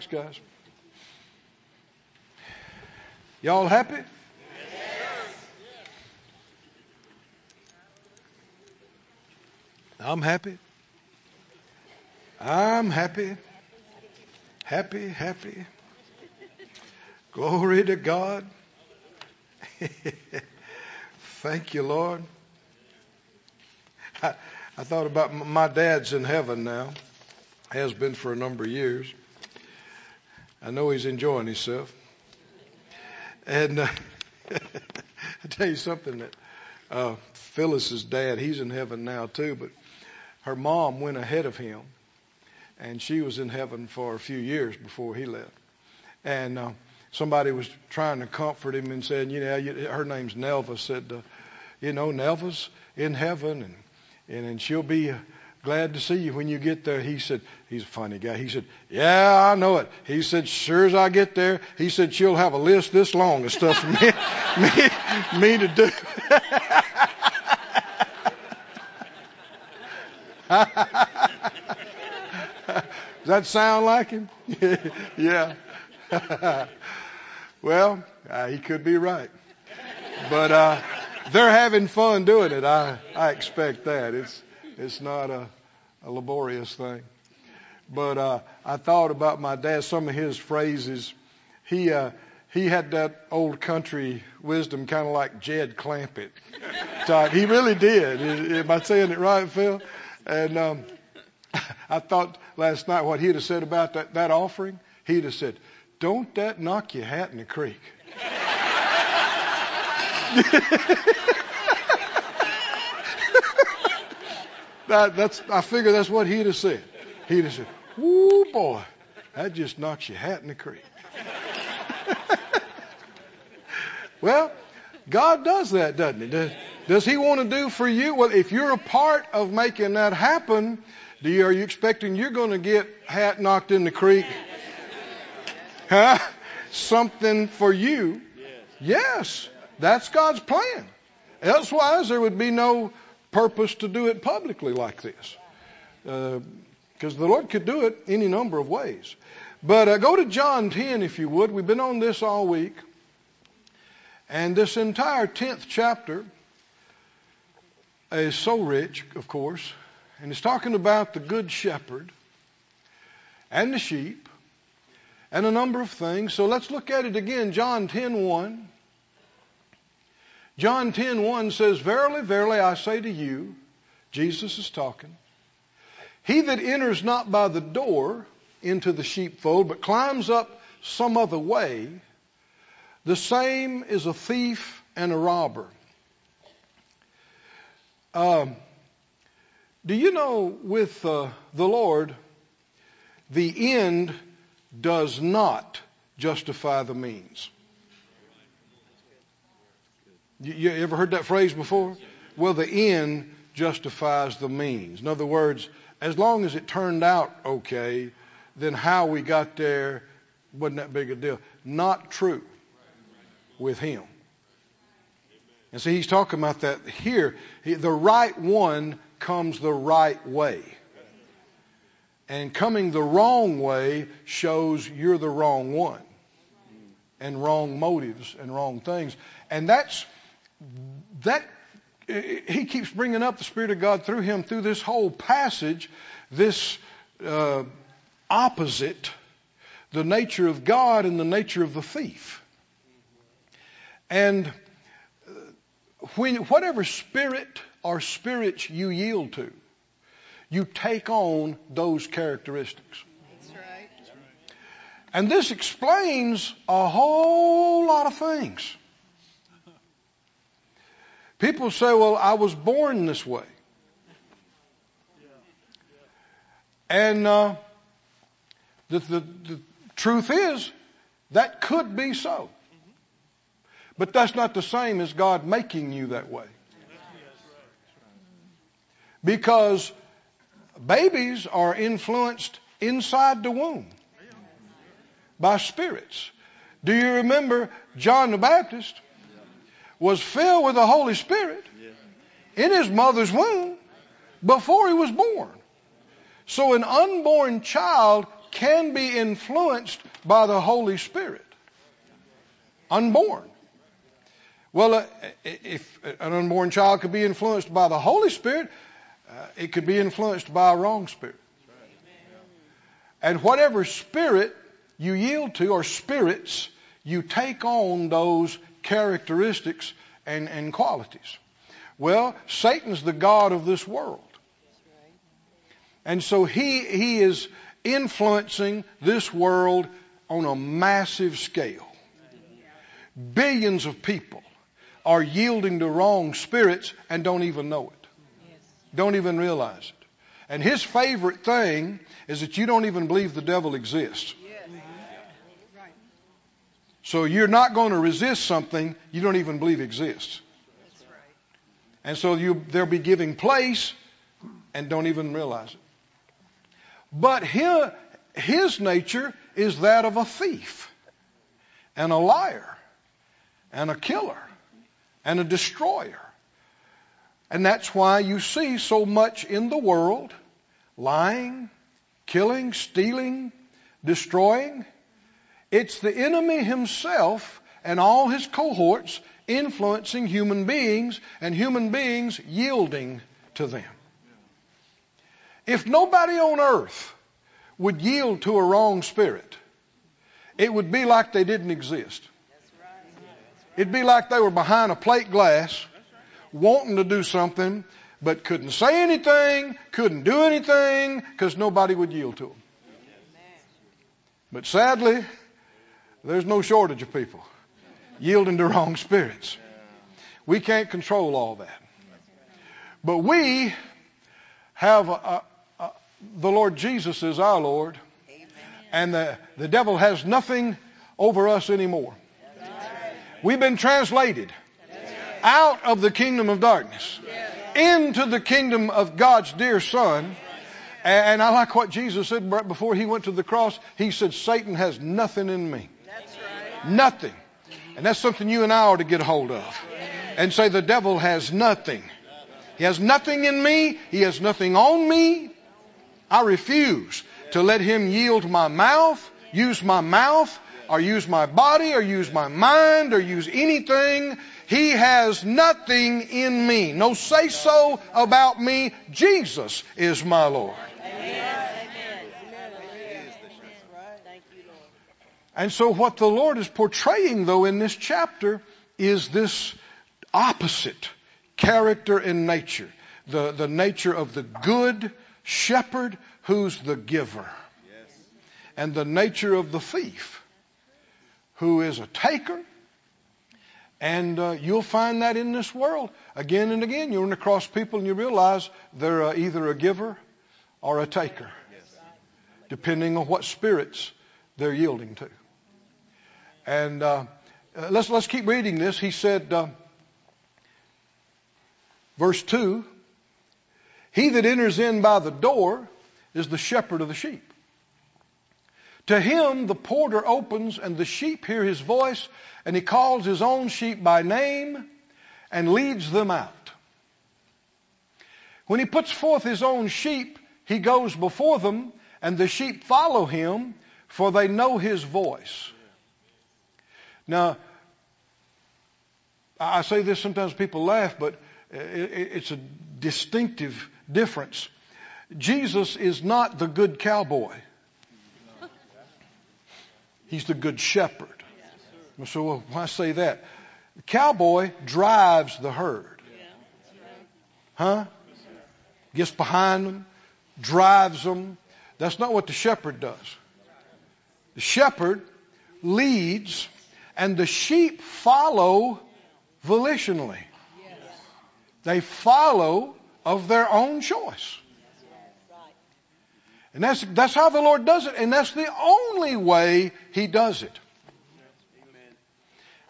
Thanks, guys. Y'all happy? I'm happy. I'm happy. Happy, happy. Glory to God. Thank you, Lord. I, I thought about my dad's in heaven now, has been for a number of years. I know he's enjoying himself. And uh, I tell you something that uh, Phyllis's dad, he's in heaven now too, but her mom went ahead of him, and she was in heaven for a few years before he left. And uh, somebody was trying to comfort him and said, you know, her name's Nelva, said, uh, you know, Nelva's in heaven, and and, and she'll be glad to see you when you get there. He said, he's a funny guy. He said, yeah, I know it. He said, sure as I get there, he said, she'll have a list this long of stuff for me, me, me to do. Does that sound like him? yeah. well, uh, he could be right. But uh, they're having fun doing it. I, I expect that. It's, it's not a, a laborious thing. But uh, I thought about my dad, some of his phrases. He, uh, he had that old country wisdom, kind of like Jed Clampett type. He really did. Am I saying it right, Phil? And um, I thought last night what he'd have said about that, that offering. He'd have said, "Don't that knock your hat in the creek." that, that's, I figure that's what he'd have said. He'd have said, "Woo, boy, that just knocks your hat in the creek." well, God does that, doesn't He? Does, does He want to do for you? Well, if you're a part of making that happen, do you, are you expecting you're going to get hat knocked in the creek? Huh? Something for you? Yes. That's God's plan. Elsewise, there would be no purpose to do it publicly like this. Because uh, the Lord could do it any number of ways. But uh, go to John 10, if you would. We've been on this all week. And this entire 10th chapter is so rich, of course. And it's talking about the good shepherd and the sheep and a number of things. So let's look at it again. John 10:1. John 10:1 says, "Verily, verily, I say to you, Jesus is talking, he that enters not by the door into the sheepfold, but climbs up some other way, the same is a thief and a robber." Um, do you know with uh, the Lord, the end does not justify the means? You, you ever heard that phrase before? Well, the end justifies the means. In other words, as long as it turned out okay, then how we got there wasn't that big a deal. Not true with him. And see, he's talking about that here. The right one comes the right way. And coming the wrong way shows you're the wrong one. And wrong motives and wrong things. And that's, that, he keeps bringing up the Spirit of God through him through this whole passage, this uh, opposite, the nature of God and the nature of the thief. And when, whatever spirit or spirits you yield to, you take on those characteristics. That's right. And this explains a whole lot of things. People say, well, I was born this way. And uh, the, the, the truth is, that could be so. But that's not the same as God making you that way. Because babies are influenced inside the womb by spirits. Do you remember John the Baptist was filled with the Holy Spirit in his mother's womb before he was born? So an unborn child can be influenced by the Holy Spirit. Unborn. Well, uh, if an unborn child could be influenced by the Holy Spirit, uh, it could be influenced by a wrong spirit. And whatever spirit you yield to, or spirits, you take on those characteristics and, and qualities. Well, Satan's the God of this world. And so he, he is influencing this world on a massive scale. Billions of people are yielding to wrong spirits and don't even know it. Don't even realize it. And his favorite thing is that you don't even believe the devil exists. So you're not going to resist something you don't even believe exists. And so you, they'll be giving place and don't even realize it. But his, his nature is that of a thief and a liar and a killer and a destroyer. And that's why you see so much in the world lying, killing, stealing, destroying. It's the enemy himself and all his cohorts influencing human beings and human beings yielding to them. If nobody on earth would yield to a wrong spirit, it would be like they didn't exist. It'd be like they were behind a plate glass, wanting to do something, but couldn't say anything, couldn't do anything, because nobody would yield to them. But sadly, there's no shortage of people yielding to wrong spirits. We can't control all that. But we have a, a, a, the Lord Jesus is our Lord, and the, the devil has nothing over us anymore. We've been translated out of the kingdom of darkness into the kingdom of God's dear Son. And I like what Jesus said before he went to the cross. He said, Satan has nothing in me. Nothing. And that's something you and I are to get a hold of. And say, the devil has nothing. He has nothing in me. He has nothing on me. I refuse to let him yield my mouth, use my mouth, or use my body, or use my mind, or use anything. He has nothing in me. No say so about me. Jesus is my Lord. And so what the Lord is portraying though in this chapter is this opposite character and nature. The, the nature of the good shepherd who's the giver. Yes. And the nature of the thief who is a taker. And uh, you'll find that in this world again and again. You run across people and you realize they're uh, either a giver or a taker, yes. depending on what spirits they're yielding to. And uh, uh, let's let's keep reading this. He said, uh, verse two: He that enters in by the door is the shepherd of the sheep. To him the porter opens, and the sheep hear his voice, and he calls his own sheep by name and leads them out. When he puts forth his own sheep, he goes before them, and the sheep follow him, for they know his voice. Now, I say this sometimes people laugh, but it's a distinctive difference. Jesus is not the good cowboy. He's the good shepherd. So why say that? The cowboy drives the herd. Huh? Gets behind them, drives them. That's not what the shepherd does. The shepherd leads and the sheep follow volitionally. They follow of their own choice. And that's, that's how the Lord does it, and that's the only way He does it.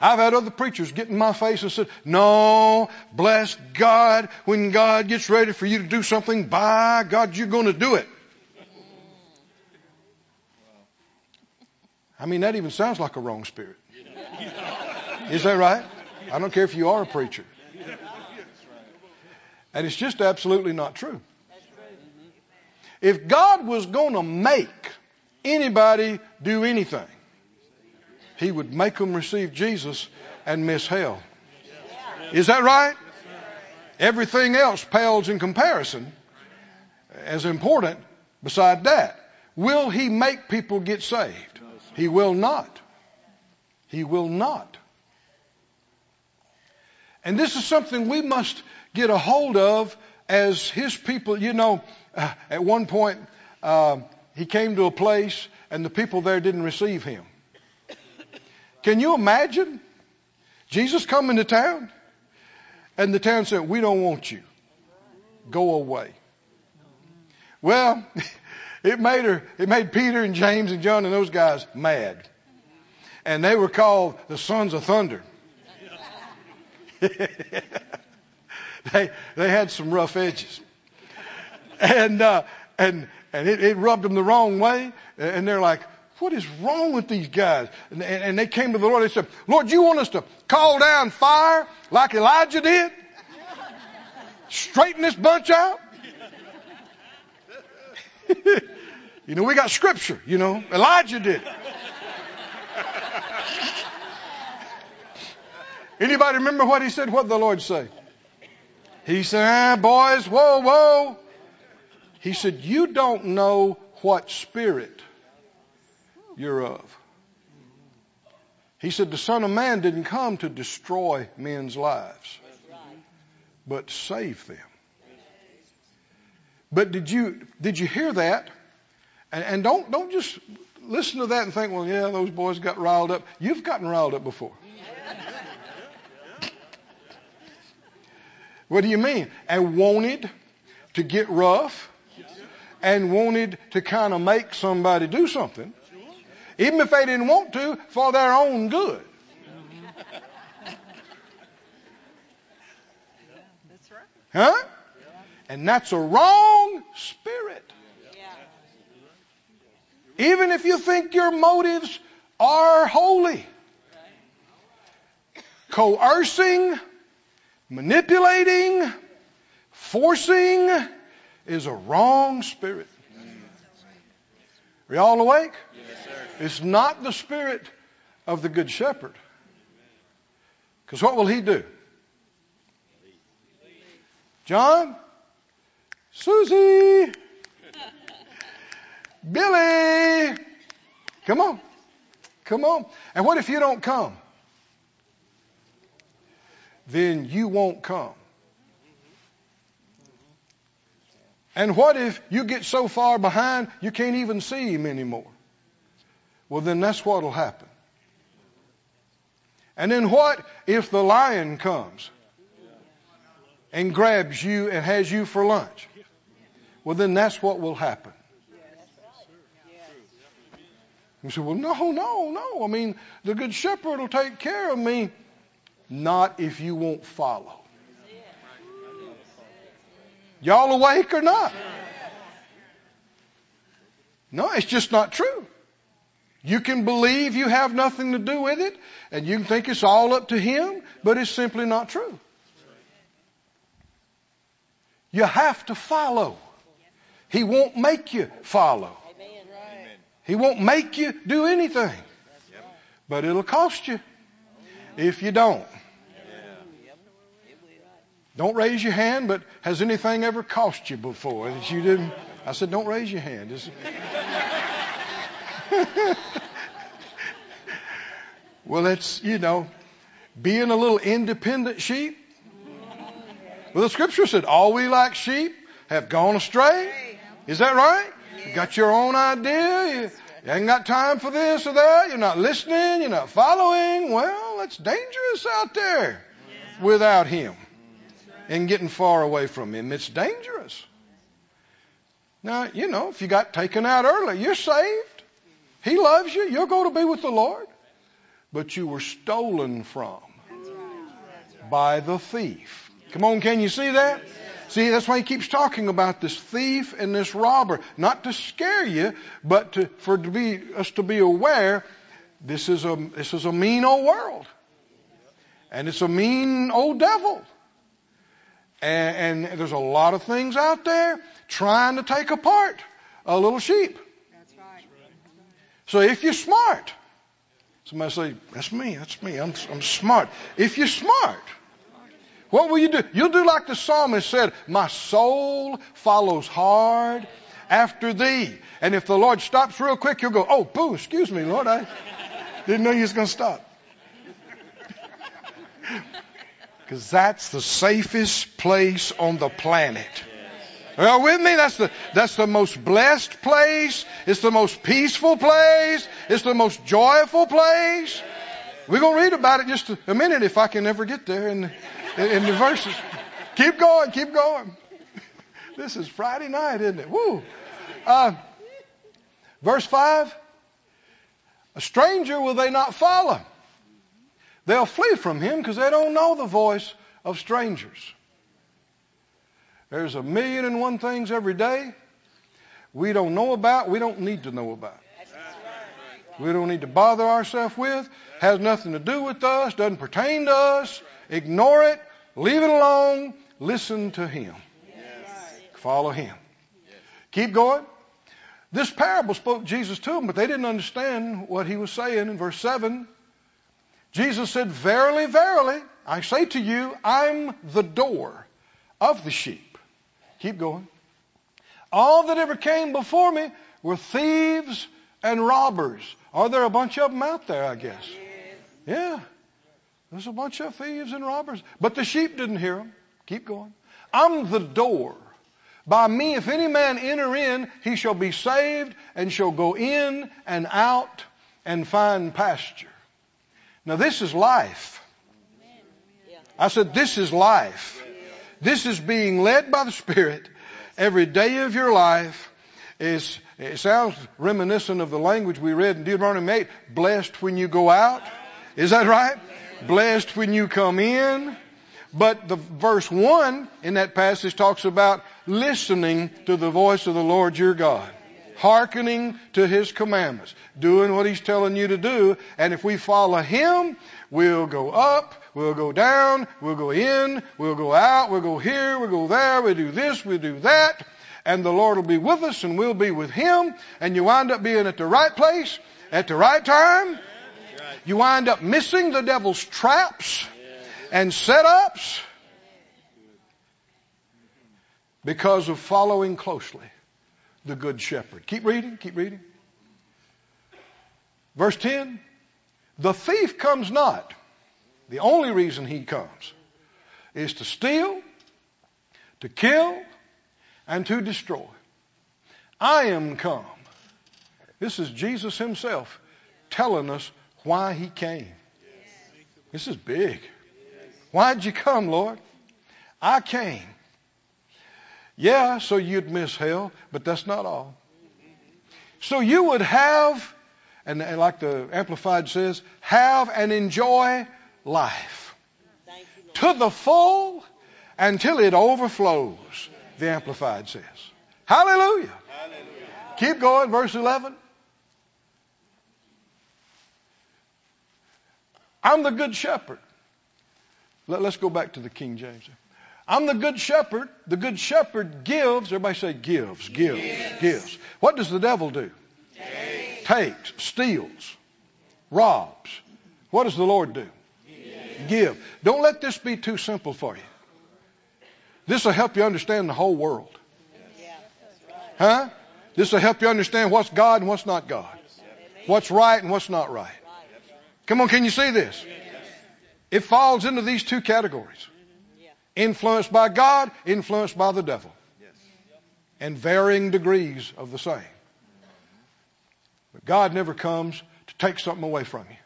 I've had other preachers get in my face and said, no, bless God, when God gets ready for you to do something, by God, you're going to do it. I mean, that even sounds like a wrong spirit. Is that right? I don't care if you are a preacher. And it's just absolutely not true. If God was going to make anybody do anything. He would make them receive Jesus and miss hell. Is that right? Everything else pales in comparison as important beside that. Will he make people get saved? He will not. He will not. And this is something we must get a hold of as his people. You know, uh, at one point, uh, he came to a place and the people there didn't receive him. Can you imagine Jesus coming to town and the town said, We don't want you. Go away. Well, it made her, it made Peter and James and John and those guys mad. And they were called the sons of thunder. they, they had some rough edges. And, uh, and, and it, it rubbed them the wrong way. And they're like, what is wrong with these guys? And, and, and they came to the Lord. They said, Lord, do you want us to call down fire like Elijah did? Straighten this bunch out? you know, we got scripture, you know. Elijah did Anybody remember what he said? What did the Lord say? He said, ah, boys, whoa, whoa. He said, you don't know what spirit you're of. He said, the Son of Man didn't come to destroy men's lives, but save them. But did you, did you hear that? And, and don't, don't just listen to that and think, well, yeah, those boys got riled up. You've gotten riled up before. What do you mean? And wanted to get rough and wanted to kind of make somebody do something, even if they didn't want to, for their own good. Huh? And that's a wrong spirit. Even if you think your motives are holy. Coercing manipulating, forcing is a wrong spirit. Are y'all awake? Yes, it's not the spirit of the good shepherd. Because what will he do? John? Susie? Billy? Come on. Come on. And what if you don't come? Then you won't come. And what if you get so far behind you can't even see him anymore? Well, then that's what will happen. And then what if the lion comes and grabs you and has you for lunch? Well, then that's what will happen. You say, well, no, no, no. I mean, the good shepherd will take care of me not if you won't follow. Y'all awake or not? No, it's just not true. You can believe you have nothing to do with it, and you can think it's all up to Him, but it's simply not true. You have to follow. He won't make you follow. He won't make you do anything. But it'll cost you if you don't. Don't raise your hand, but has anything ever cost you before that you didn't? I said, don't raise your hand. well, it's, you know, being a little independent sheep. Well, the scripture said, all we like sheep have gone astray. Is that right? You got your own idea. You, you ain't got time for this or that. You're not listening. You're not following. Well, it's dangerous out there without Him and getting far away from Him. It's dangerous. Now, you know, if you got taken out early, you're saved. He loves you. You'll go to be with the Lord. But you were stolen from by the thief. Come on, can you see that? See, that's why he keeps talking about this thief and this robber. Not to scare you, but to, for to be, us to be aware this is a, this is a mean old world. And it's a mean old devil. And, and there's a lot of things out there trying to take apart a little sheep. That's right. So if you're smart, somebody say, that's me, that's me, I'm, I'm smart. If you're smart, what will you do? You'll do like the psalmist said, my soul follows hard after thee. And if the Lord stops real quick, you'll go, oh, boo, excuse me, Lord, I didn't know you was going to stop. Because that's the safest place on the planet. Are y'all with me? That's the, that's the most blessed place. It's the most peaceful place. It's the most joyful place. We're going to read about it just a minute if I can ever get there in, in, in the verses. Keep going, keep going. This is Friday night, isn't it? Woo. Uh, verse 5 A stranger will they not follow. They'll flee from him because they don't know the voice of strangers. There's a million and one things every day we don't know about, we don't need to know about. We don't need to bother ourselves with, has nothing to do with us, doesn't pertain to us. Ignore it, leave it alone, listen to him. Follow him. Keep going. This parable spoke Jesus to them, but they didn't understand what he was saying in verse 7. Jesus said, Verily, verily, I say to you, I'm the door of the sheep. Keep going. All that ever came before me were thieves and robbers. Are there a bunch of them out there, I guess? Yeah. There's a bunch of thieves and robbers. But the sheep didn't hear them. Keep going. I'm the door. By me, if any man enter in, he shall be saved and shall go in and out and find pasture. Now, this is life. I said, This is life. This is being led by the Spirit every day of your life. Is, it sounds reminiscent of the language we read in Deuteronomy 8. Blessed when you go out. Is that right? Blessed when you come in. But the verse 1 in that passage talks about listening to the voice of the Lord your God. Hearkening to His commandments. Doing what He's telling you to do. And if we follow Him, we'll go up, we'll go down, we'll go in, we'll go out, we'll go here, we'll go there, we'll do this, we'll do that. And the Lord will be with us and we'll be with Him. And you wind up being at the right place, at the right time. You wind up missing the devil's traps and setups because of following closely the good shepherd. Keep reading, keep reading. Verse 10 The thief comes not. The only reason he comes is to steal, to kill, and to destroy. I am come. This is Jesus himself telling us why he came. This is big. Why'd you come, Lord? I came. Yeah, so you'd miss hell, but that's not all. So you would have, and, and like the Amplified says, have and enjoy life to the full until it overflows, the Amplified says. Hallelujah. Hallelujah. Keep going, verse 11. I'm the good shepherd. Let, us go back to the King James. I'm the good shepherd. The good shepherd gives. Everybody say gives, gives, gives. gives. What does the devil do? Takes, Takes steals, robs. What does the Lord do? Give. Give. Don't let this be too simple for you. This will help you understand the whole world. Huh? This will help you understand what's God and what's not God. What's right and what's not right. Come on, can you see this? It falls into these two categories. Influenced by God, influenced by the devil. And varying degrees of the same. But God never comes to take something away from you,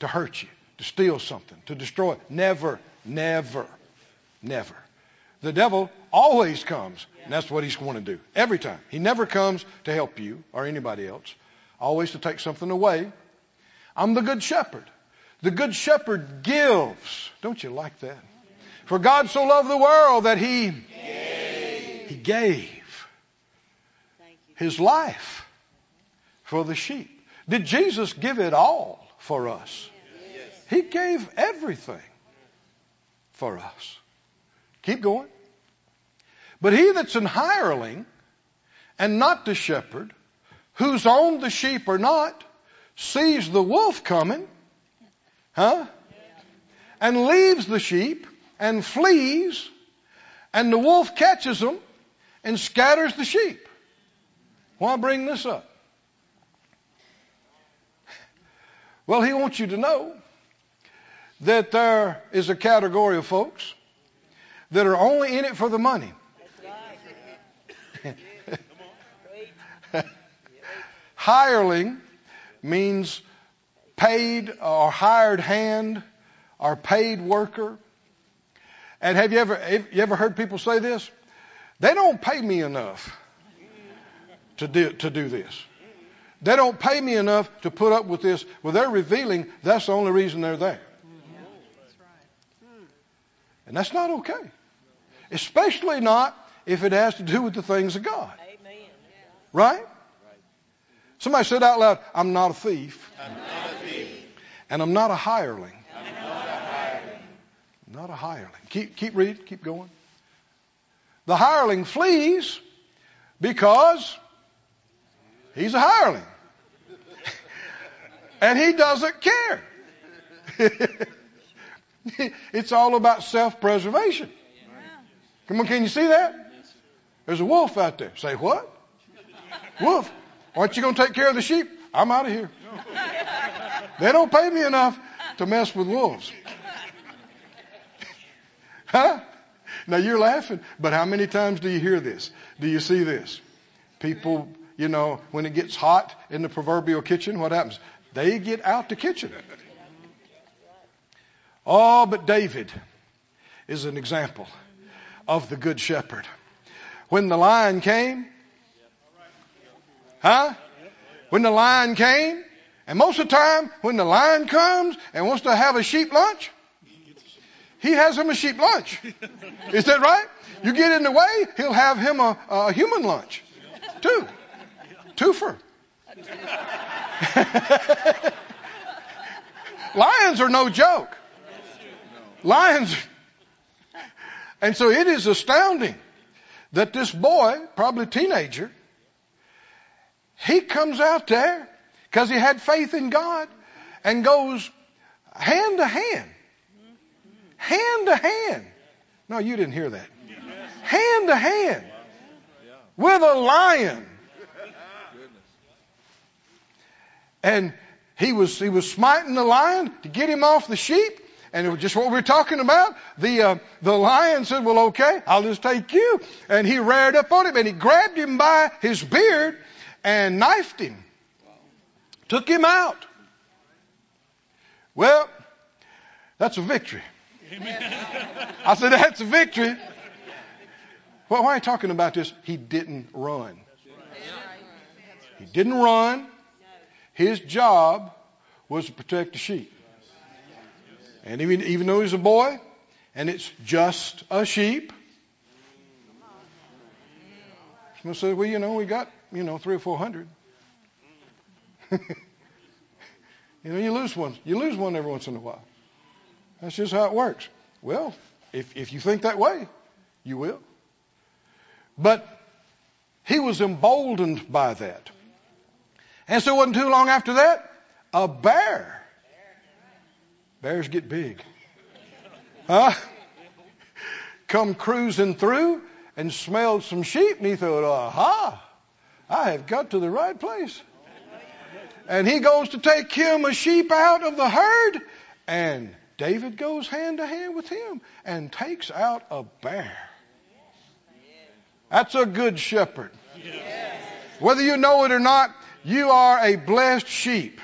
to hurt you, to steal something, to destroy. Never, never, never. The devil always comes, and that's what he's going to do. Every time. He never comes to help you or anybody else, always to take something away. I'm the good shepherd. The good shepherd gives. Don't you like that? For God so loved the world that he gave. He gave his life for the sheep. Did Jesus give it all for us? He gave everything for us. Keep going. But he that's an hireling and not the shepherd who's owned the sheep or not, sees the wolf coming, huh? And leaves the sheep and flees, and the wolf catches them and scatters the sheep. Why bring this up? Well, he wants you to know that there is a category of folks that are only in it for the money. Hireling means paid or hired hand or paid worker. And have you ever, have you ever heard people say this? They don't pay me enough to do, to do this. They don't pay me enough to put up with this. Well, they're revealing that's the only reason they're there. And that's not okay. Especially not if it has to do with the things of God. Right? Somebody said out loud, I'm not a thief. I'm not a thief. And I'm not a hireling. I'm not a hireling. Not a hireling. Keep, keep reading, keep going. The hireling flees because he's a hireling. and he doesn't care. it's all about self-preservation. Come on, can you see that? There's a wolf out there. Say what? Wolf. Aren't you going to take care of the sheep? I'm out of here. They don't pay me enough to mess with wolves. Huh? Now you're laughing, but how many times do you hear this? Do you see this? People, you know, when it gets hot in the proverbial kitchen, what happens? They get out the kitchen. Oh, but David is an example of the good shepherd. When the lion came, huh? When the lion came, and most of the time, when the lion comes and wants to have a sheep lunch, he has him a sheep lunch. Is that right? You get in the way, he'll have him a, a human lunch. Two. Twofer. Lions are no joke. Lions. And so it is astounding that this boy, probably teenager, he comes out there because he had faith in God and goes hand to hand. Hand to hand. No, you didn't hear that. Hand to hand with a lion. And he was, he was smiting the lion to get him off the sheep. And it was just what we are talking about. The, uh, the lion said, well, okay, I'll just take you. And he reared up on him and he grabbed him by his beard and knifed him. Took him out. Well, that's a victory. I said, that's a victory. Well, why are you talking about this? He didn't run. He didn't run. His job was to protect the sheep. And even, even though he's a boy and it's just a sheep, someone said, well, you know, we got, you know, three or four hundred. you know, you lose one. You lose one every once in a while. That's just how it works. Well, if, if you think that way, you will. But he was emboldened by that. And so it wasn't too long after that, a bear Bears get big. Huh? Come cruising through and smelled some sheep and he thought, aha, I have got to the right place. And he goes to take him a sheep out of the herd and David goes hand to hand with him and takes out a bear. That's a good shepherd. Whether you know it or not, you are a blessed sheep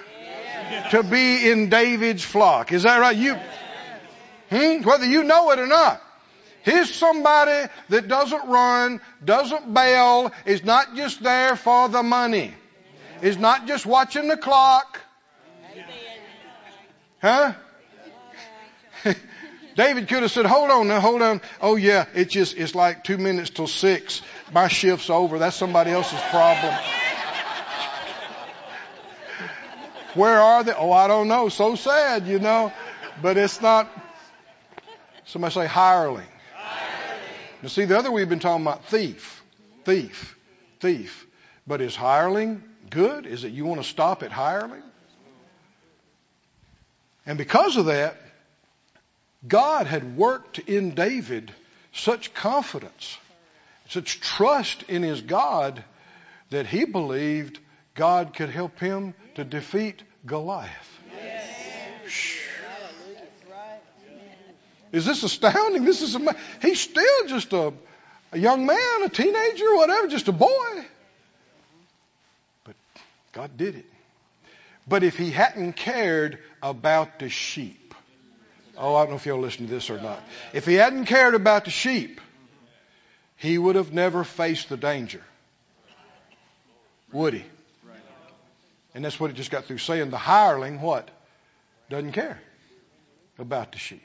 to be in David's flock. Is that right? You, hmm? whether you know it or not. He's somebody that doesn't run, doesn't bail, is not just there for the money. Is not just watching the clock. Huh? David could have said, hold on now, hold on. Oh yeah, it's just, it's like two minutes till six. My shift's over. That's somebody else's problem. Where are they? Oh, I don't know. So sad, you know. But it's not. Somebody say hireling. hireling. Now see, the other we've been talking about thief, thief, thief. But is hireling good? Is it you want to stop at hireling? And because of that, God had worked in David such confidence, such trust in his God that he believed God could help him to defeat Goliath. Is this astounding? This is ama- he's still just a, a young man, a teenager, whatever, just a boy. But God did it. But if he hadn't cared about the sheep, oh, I don't know if you'll listen to this or not. If he hadn't cared about the sheep, he would have never faced the danger. Would he? And that's what it just got through saying. The hireling, what? Doesn't care about the sheep.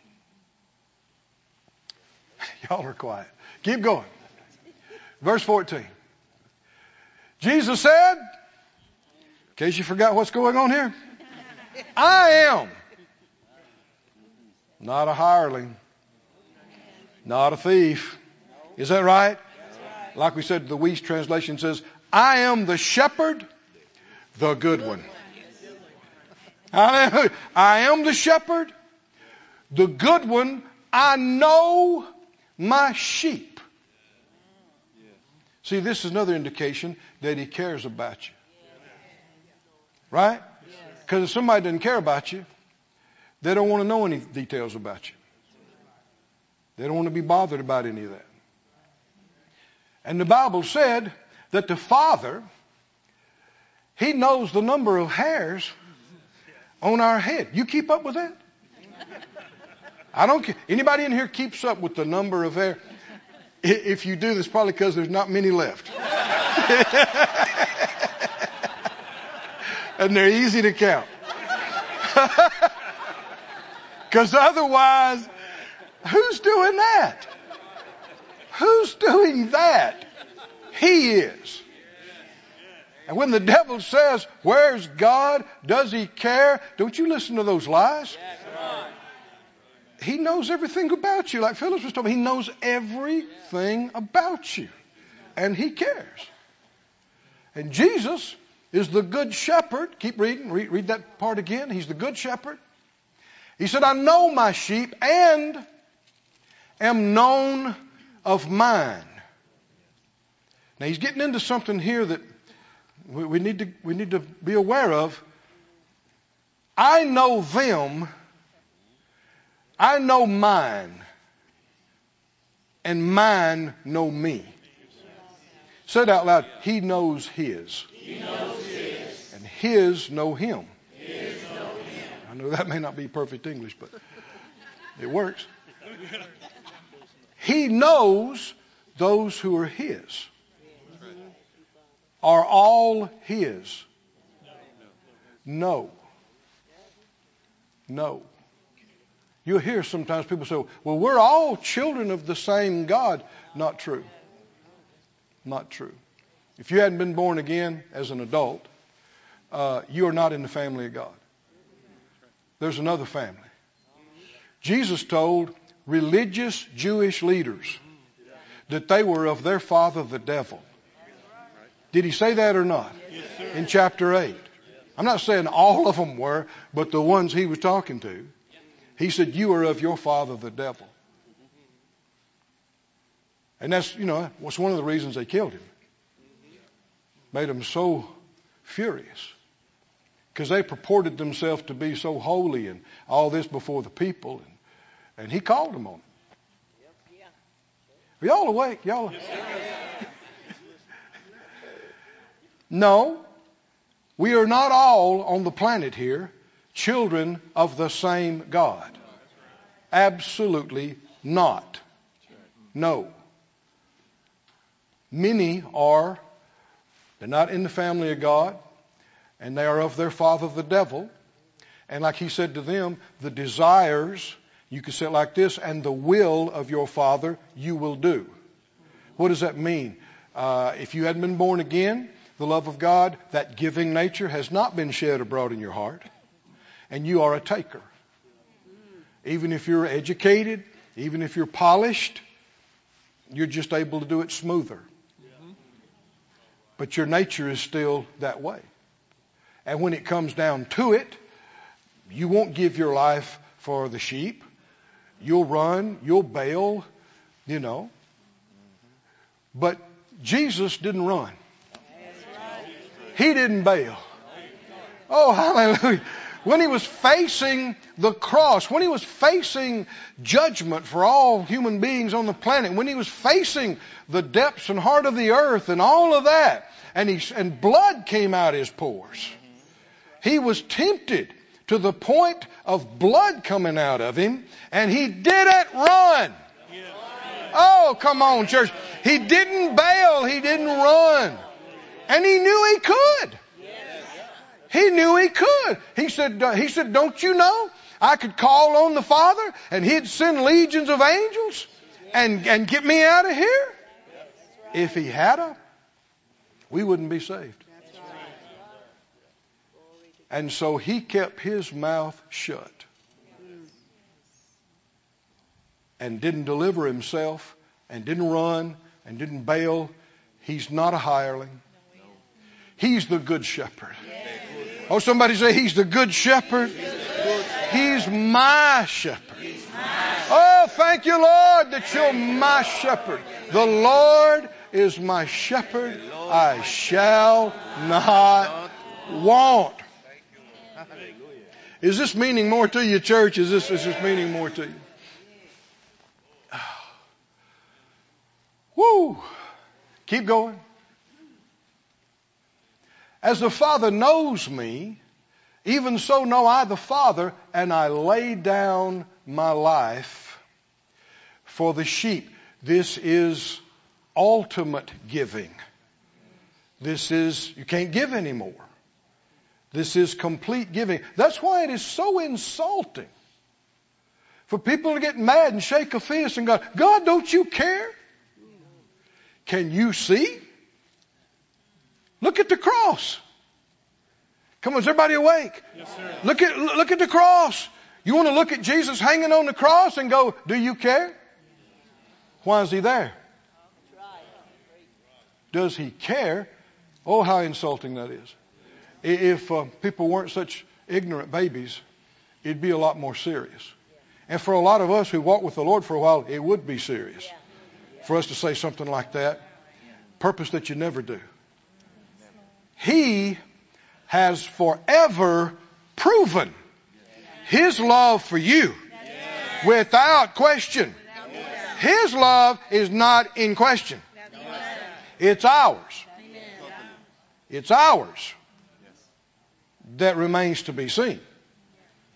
Y'all are quiet. Keep going. Verse 14. Jesus said, in case you forgot what's going on here, I am not a hireling, not a thief. Is that right? Like we said, the Weiss translation says, I am the shepherd, the good one. I am the shepherd, the good one. I know my sheep. See, this is another indication that he cares about you. Right? Because if somebody doesn't care about you, they don't want to know any details about you. They don't want to be bothered about any of that. And the Bible said that the Father, He knows the number of hairs on our head. You keep up with that? I don't care. Anybody in here keeps up with the number of hair? If you do, that's probably because there's not many left. and they're easy to count. Because otherwise, who's doing that? Who's doing that? He is. And when the devil says, Where's God? Does he care? Don't you listen to those lies. He knows everything about you. Like Phyllis was talking, he knows everything about you. And he cares. And Jesus is the good shepherd. Keep reading. Read, read that part again. He's the good shepherd. He said, I know my sheep and am known of mine. Now he's getting into something here that we, we, need to, we need to be aware of. I know them. I know mine. And mine know me. Say it out loud. He knows his. He knows his. And his know him. I know that may not be perfect English, but it works. He knows those who are his. Are all his? No. No. You'll hear sometimes people say, well, we're all children of the same God. Not true. Not true. If you hadn't been born again as an adult, uh, you are not in the family of God. There's another family. Jesus told religious Jewish leaders that they were of their father, the devil. Did he say that or not? in chapter 8. I'm not saying all of them were, but the ones he was talking to. He said, You are of your father, the devil. And that's, you know, was one of the reasons they killed him. Made him so furious. Because they purported themselves to be so holy and all this before the people. And, and he called them on it. Are y'all awake? Y'all? no. We are not all on the planet here children of the same God. Absolutely not. No. Many are, they're not in the family of God, and they are of their father the devil. And like he said to them, the desires, you could say it like this, and the will of your father you will do. What does that mean? Uh, if you hadn't been born again, the love of God, that giving nature has not been shed abroad in your heart, and you are a taker. Even if you're educated, even if you're polished, you're just able to do it smoother. But your nature is still that way. And when it comes down to it, you won't give your life for the sheep. You'll run, you'll bail, you know. But Jesus didn't run. He didn't bail. Oh, hallelujah. When he was facing the cross, when he was facing judgment for all human beings on the planet, when he was facing the depths and heart of the earth and all of that, and he, and blood came out his pores. He was tempted to the point of blood coming out of him, and he didn't run. Oh, come on, church. He didn't bail, he didn't run. And he knew he could. He knew he could. He said, he said, don't you know? I could call on the Father and he'd send legions of angels and, and get me out of here. If he had a, we wouldn't be saved. And so he kept his mouth shut and didn't deliver himself and didn't run and didn't bail. He's not a hireling. He's the good shepherd. Oh, somebody say he's the good shepherd. He's my shepherd. Oh, thank you, Lord, that you're my shepherd. The Lord is my shepherd. I shall not want. Is this meaning more to you, church? Is this, is this meaning more to you? Woo! Keep going. As the Father knows me, even so know I the Father, and I lay down my life for the sheep. This is ultimate giving. This is, you can't give anymore. This is complete giving. That's why it is so insulting for people to get mad and shake a fist and go, God, don't you care? Can you see? Look at the cross. Come on, is everybody awake? Yes, sir. Look at, look at the cross. You want to look at Jesus hanging on the cross and go, do you care? Why is he there? Does he care? Oh, how insulting that is. If uh, people weren't such ignorant babies, it'd be a lot more serious. And for a lot of us who walk with the Lord for a while, it would be serious for us to say something like that. Purpose that you never do. He has forever proven His love for you without question. His love is not in question. It's ours. It's ours that remains to be seen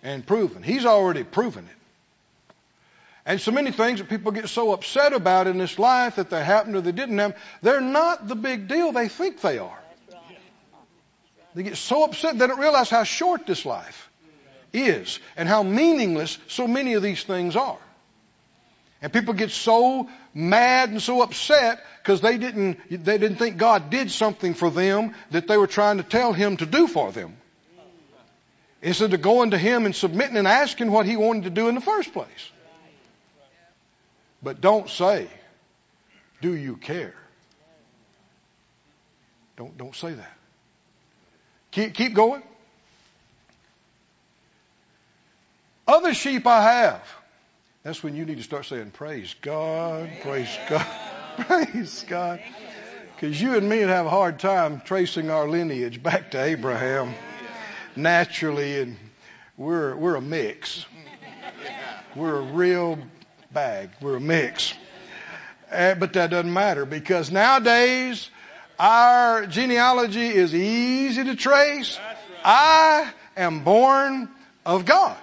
and proven. He's already proven it. And so many things that people get so upset about in this life that they happened or they didn't happen, they're not the big deal they think they are. They get so upset they don't realize how short this life is and how meaningless so many of these things are. And people get so mad and so upset because they didn't, they didn't think God did something for them that they were trying to tell Him to do for them. Instead of going to Him and submitting and asking what He wanted to do in the first place. But don't say, do you care? Don't, don't say that. Keep, keep going. Other sheep I have. That's when you need to start saying, praise God, praise God, praise God. Because you and me would have a hard time tracing our lineage back to Abraham naturally, and we're, we're a mix. We're a real bag. We're a mix. Uh, but that doesn't matter because nowadays our genealogy is easy to trace. I am born of God.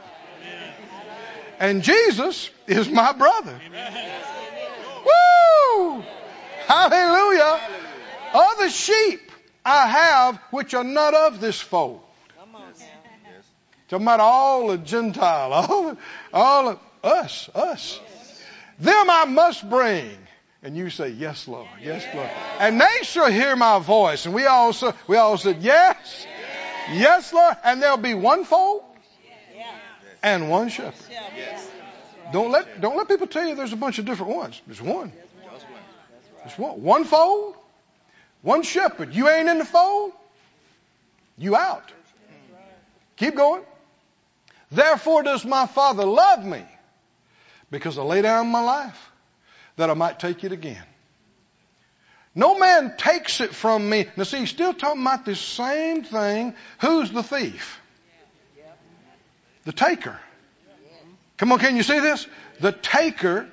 And Jesus is my brother. Woo! Hallelujah. Other sheep I have which are not of this fold. Talking about all the Gentile, all, all of us, us. Them I must bring. And you say, yes, Lord, yes, Lord. And they shall hear my voice. And we all, we all said, yes, yes, Lord. And there'll be one fold and one shepherd. Don't let, don't let people tell you there's a bunch of different ones. There's one. There's one. One fold, one shepherd. You ain't in the fold, you out. Keep going. Therefore does my Father love me, because I lay down my life that I might take it again. No man takes it from me. Now see, he's still talking about this same thing. Who's the thief? The taker. Come on, can you see this? The taker,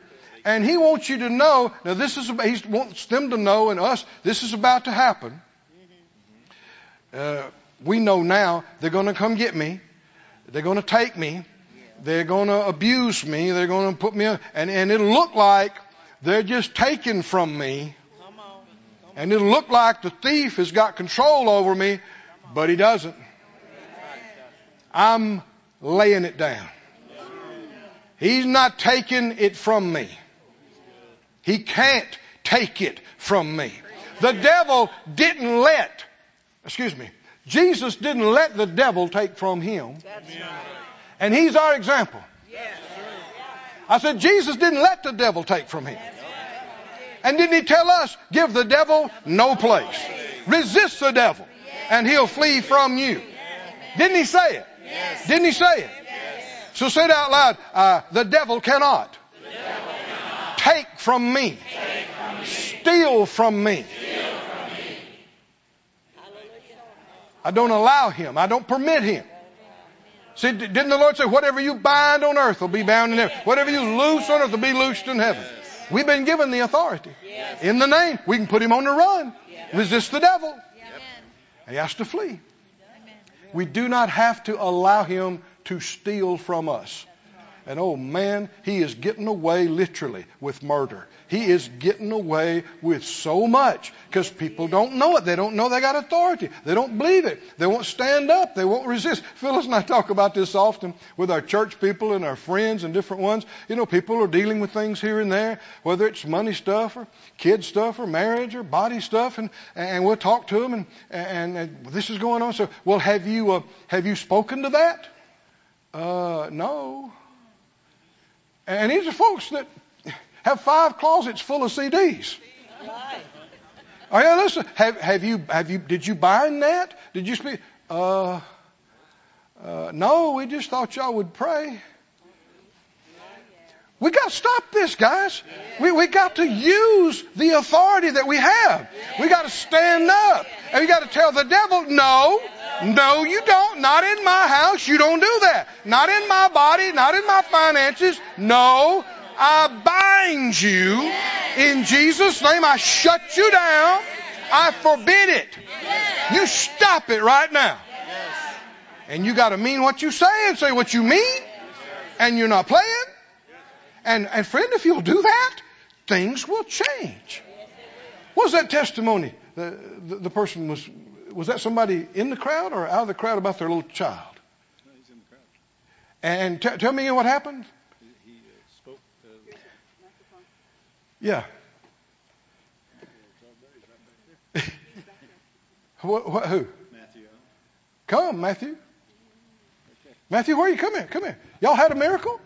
and he wants you to know, now this is, he wants them to know and us, this is about to happen. Uh, we know now they're going to come get me. They're going to take me. They're going to abuse me. They're going to put me, and, and it'll look like they're just taking from me. And it'll look like the thief has got control over me, but he doesn't. I'm laying it down. He's not taking it from me. He can't take it from me. The devil didn't let, excuse me, Jesus didn't let the devil take from him. And he's our example. I said, Jesus didn't let the devil take from him. And didn't he tell us, give the devil no place? Resist the devil and he'll flee from you. Didn't he say it? Didn't he say it? So say it out loud. Uh, the devil cannot take from me, steal from me. I don't allow him. I don't permit him. See, didn't the Lord say, whatever you bind on earth will be bound in heaven. Whatever you loose on earth will be loosed in heaven. We've been given the authority. In the name, we can put him on the run. Resist the devil. He has to flee. We do not have to allow him to steal from us. And oh man, he is getting away literally with murder. He is getting away with so much because people don't know it. They don't know they got authority. They don't believe it. They won't stand up. They won't resist. Phyllis and I talk about this often with our church people and our friends and different ones. You know, people are dealing with things here and there, whether it's money stuff or kid stuff or marriage or body stuff, and and we'll talk to them and and, and this is going on. So, well, have you uh, have you spoken to that? Uh, no. And these are folks that have five closets full of CDs. Oh yeah, listen. Have, have you have you did you bind that? Did you speak? Uh, uh, no, we just thought y'all would pray. We got to stop this, guys. We we got to use the authority that we have. We got to stand up, and we got to tell the devil, no, no, you don't. Not in my house. You don't do that. Not in my body. Not in my finances. No, I bind you in Jesus' name. I shut you down. I forbid it. You stop it right now. And you got to mean what you say and say what you mean. And you're not playing. And, and friend, if you'll do that, things will change. What was that testimony? The, the, the person was, was that somebody in the crowd or out of the crowd about their little child? No, he's in the crowd. And t- tell me what happened. He, he uh, spoke to Yeah. what, what, who? Matthew. Come, Matthew. Matthew, where are you? Come here. Come here. Y'all had a miracle?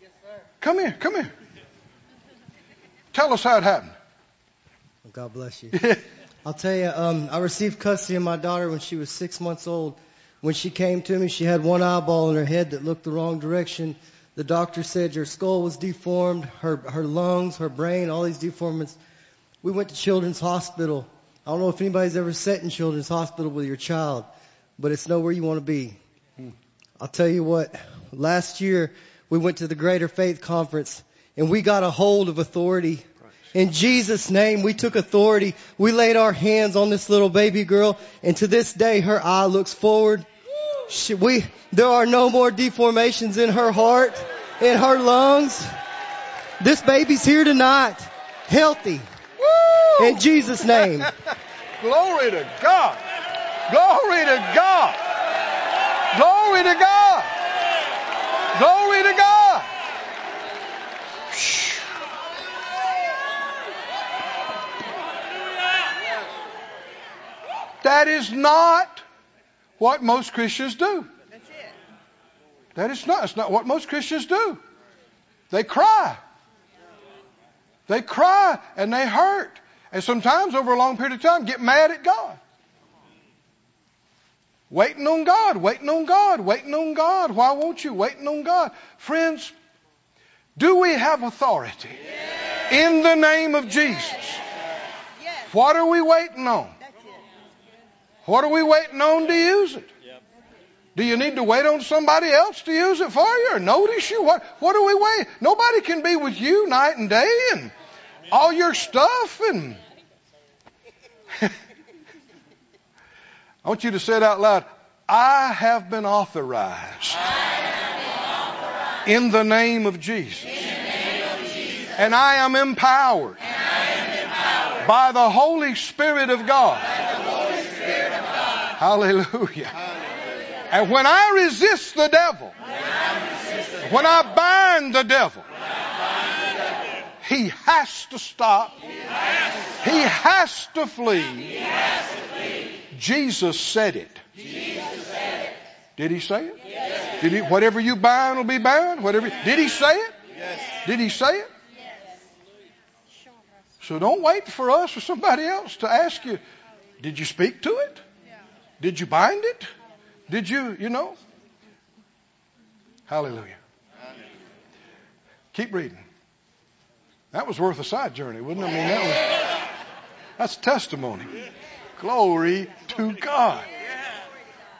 Yes, sir. Come here. Come here. Tell us how it happened. God bless you. I'll tell you, um, I received custody of my daughter when she was six months old. When she came to me, she had one eyeball in her head that looked the wrong direction. The doctor said your skull was deformed, her, her lungs, her brain, all these deformits. We went to Children's Hospital. I don't know if anybody's ever sat in Children's Hospital with your child, but it's nowhere you want to be. Hmm. I'll tell you what, last year we went to the Greater Faith Conference and we got a hold of authority. In Jesus' name, we took authority. We laid our hands on this little baby girl and to this day her eye looks forward. She, we, there are no more deformations in her heart, in her lungs. This baby's here tonight, healthy. Woo! In Jesus' name. Glory to God. Glory to God. Glory to God. Glory to God. That is not what most Christians do. That is not. It's not what most Christians do. They cry. They cry and they hurt. And sometimes over a long period of time get mad at God. Waiting on God, waiting on God, waiting on God. Why won't you? Waiting on God. Friends, do we have authority? In the name of Jesus. What are we waiting on? What are we waiting on to use it? Do you need to wait on somebody else to use it for you or notice you? What, what are we waiting? Nobody can be with you night and day and all your stuff and I want you to say it out loud. I have been authorized, in the name of Jesus. And I am empowered, by the Holy Spirit of God. Hallelujah. And when I resist the devil, when I bind the devil, he has to stop. He has to flee. Jesus said it. Did he say it? Did he? Whatever you bind will be bound. Whatever. Did he say it? Yes. Did he say it? So don't wait for us or somebody else to ask you. Did you speak to it? Did you bind it? Did you? You know. Hallelujah. Keep reading. That was worth a side journey, wouldn't it? I mean, that was, that's testimony. Glory to God.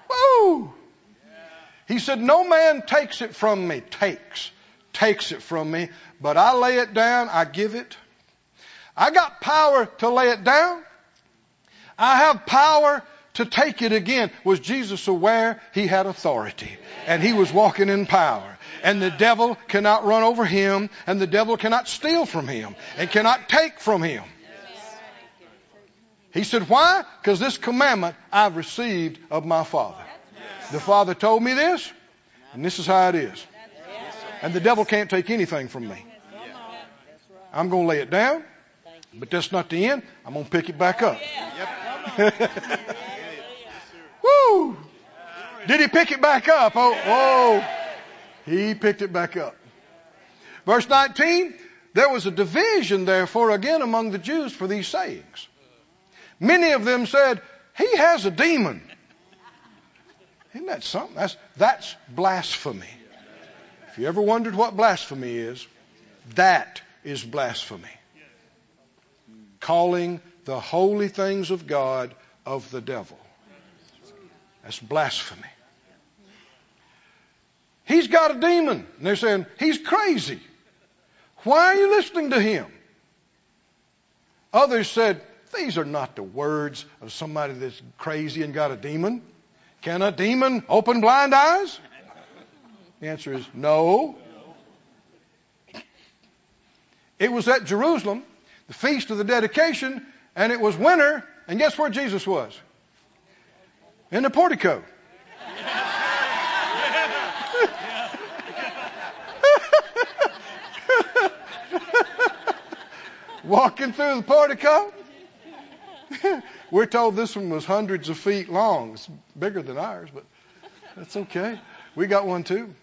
Woo! He said, No man takes it from me, takes, takes it from me, but I lay it down, I give it. I got power to lay it down. I have power to take it again. Was Jesus aware he had authority and he was walking in power? And the devil cannot run over him and the devil cannot steal from him and cannot take from him. He said, Why? Because this commandment I've received of my Father. The Father told me this, and this is how it is. And the devil can't take anything from me. I'm going to lay it down, but that's not the end. I'm going to pick it back up. Woo! Did he pick it back up? Oh, oh. He picked it back up. Verse 19, there was a division, therefore, again among the Jews for these sayings. Many of them said, He has a demon. Isn't that something? That's, that's blasphemy. If you ever wondered what blasphemy is, that is blasphemy. Calling the holy things of God of the devil. That's blasphemy. He's got a demon. And they're saying, he's crazy. Why are you listening to him? Others said, these are not the words of somebody that's crazy and got a demon. Can a demon open blind eyes? The answer is no. It was at Jerusalem, the feast of the dedication, and it was winter, and guess where Jesus was? In the portico. Walking through the portico. We're told this one was hundreds of feet long. It's bigger than ours, but that's okay. We got one too.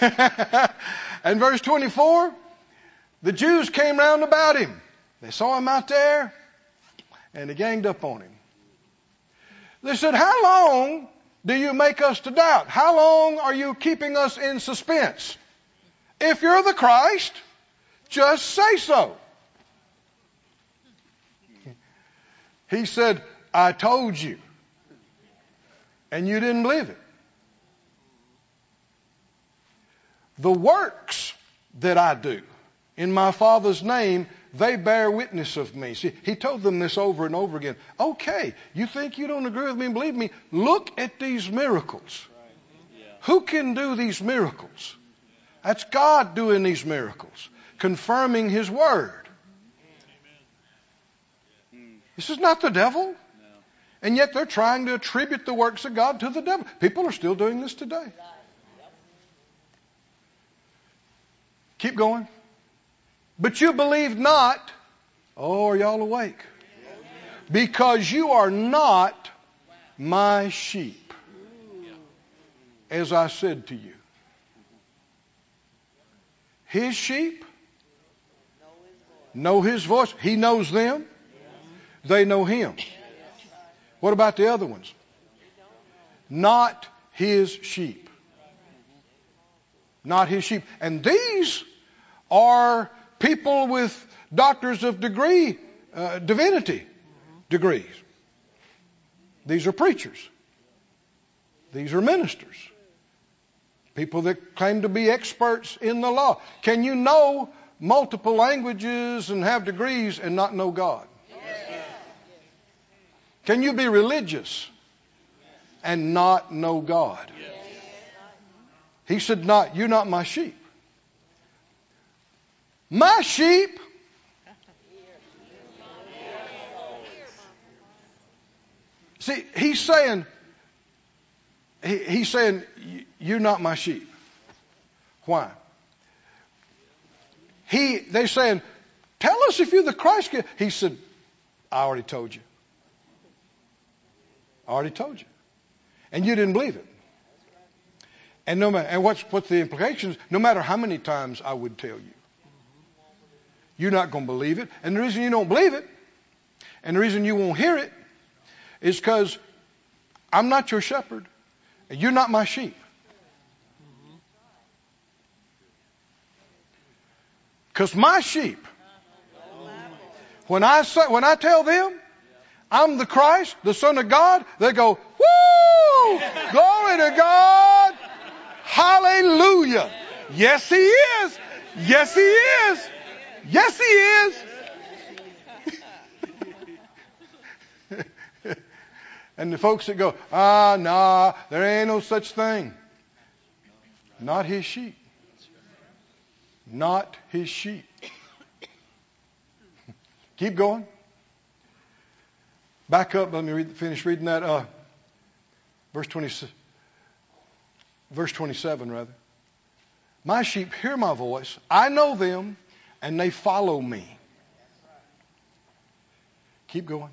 and verse 24, the Jews came round about him. They saw him out there and they ganged up on him. They said, How long do you make us to doubt? How long are you keeping us in suspense? If you're the Christ, just say so. He said, I told you. And you didn't believe it. The works that I do in my Father's name, they bear witness of me. See, he told them this over and over again. Okay, you think you don't agree with me? Believe me. Look at these miracles. Who can do these miracles? That's God doing these miracles, confirming His Word. This is not the devil. And yet they're trying to attribute the works of God to the devil. People are still doing this today. Keep going. But you believe not. Oh, are y'all awake? Because you are not my sheep, as I said to you. His sheep know his voice. He knows them. They know him. What about the other ones? not his sheep. Not his sheep. And these are people with doctors of degree, uh, divinity degrees. These are preachers. These are ministers. People that claim to be experts in the law. Can you know multiple languages and have degrees and not know God? Can you be religious and not know God? He said, Not, you're not my sheep. My sheep See, he's saying, he, he's saying, you're not my sheep. Why? He, they're saying, tell us if you're the Christ. He said, I already told you. I already told you. And you didn't believe it. And no matter, and what's, what's the implications? No matter how many times I would tell you, you're not going to believe it. And the reason you don't believe it, and the reason you won't hear it, is because I'm not your shepherd, and you're not my sheep. Mm-hmm. Because my sheep, when I say, when I tell them I'm the Christ, the Son of God, they go, "Woo! Glory to God! Hallelujah! Yes, He is. Yes, He is. Yes, He is." and the folks that go, "Ah, nah, there ain't no such thing." Not His sheep not his sheep. Keep going. Back up. Let me read, finish reading that. Uh, verse 20, verse 27, rather. My sheep hear my voice. I know them, and they follow me. Keep going.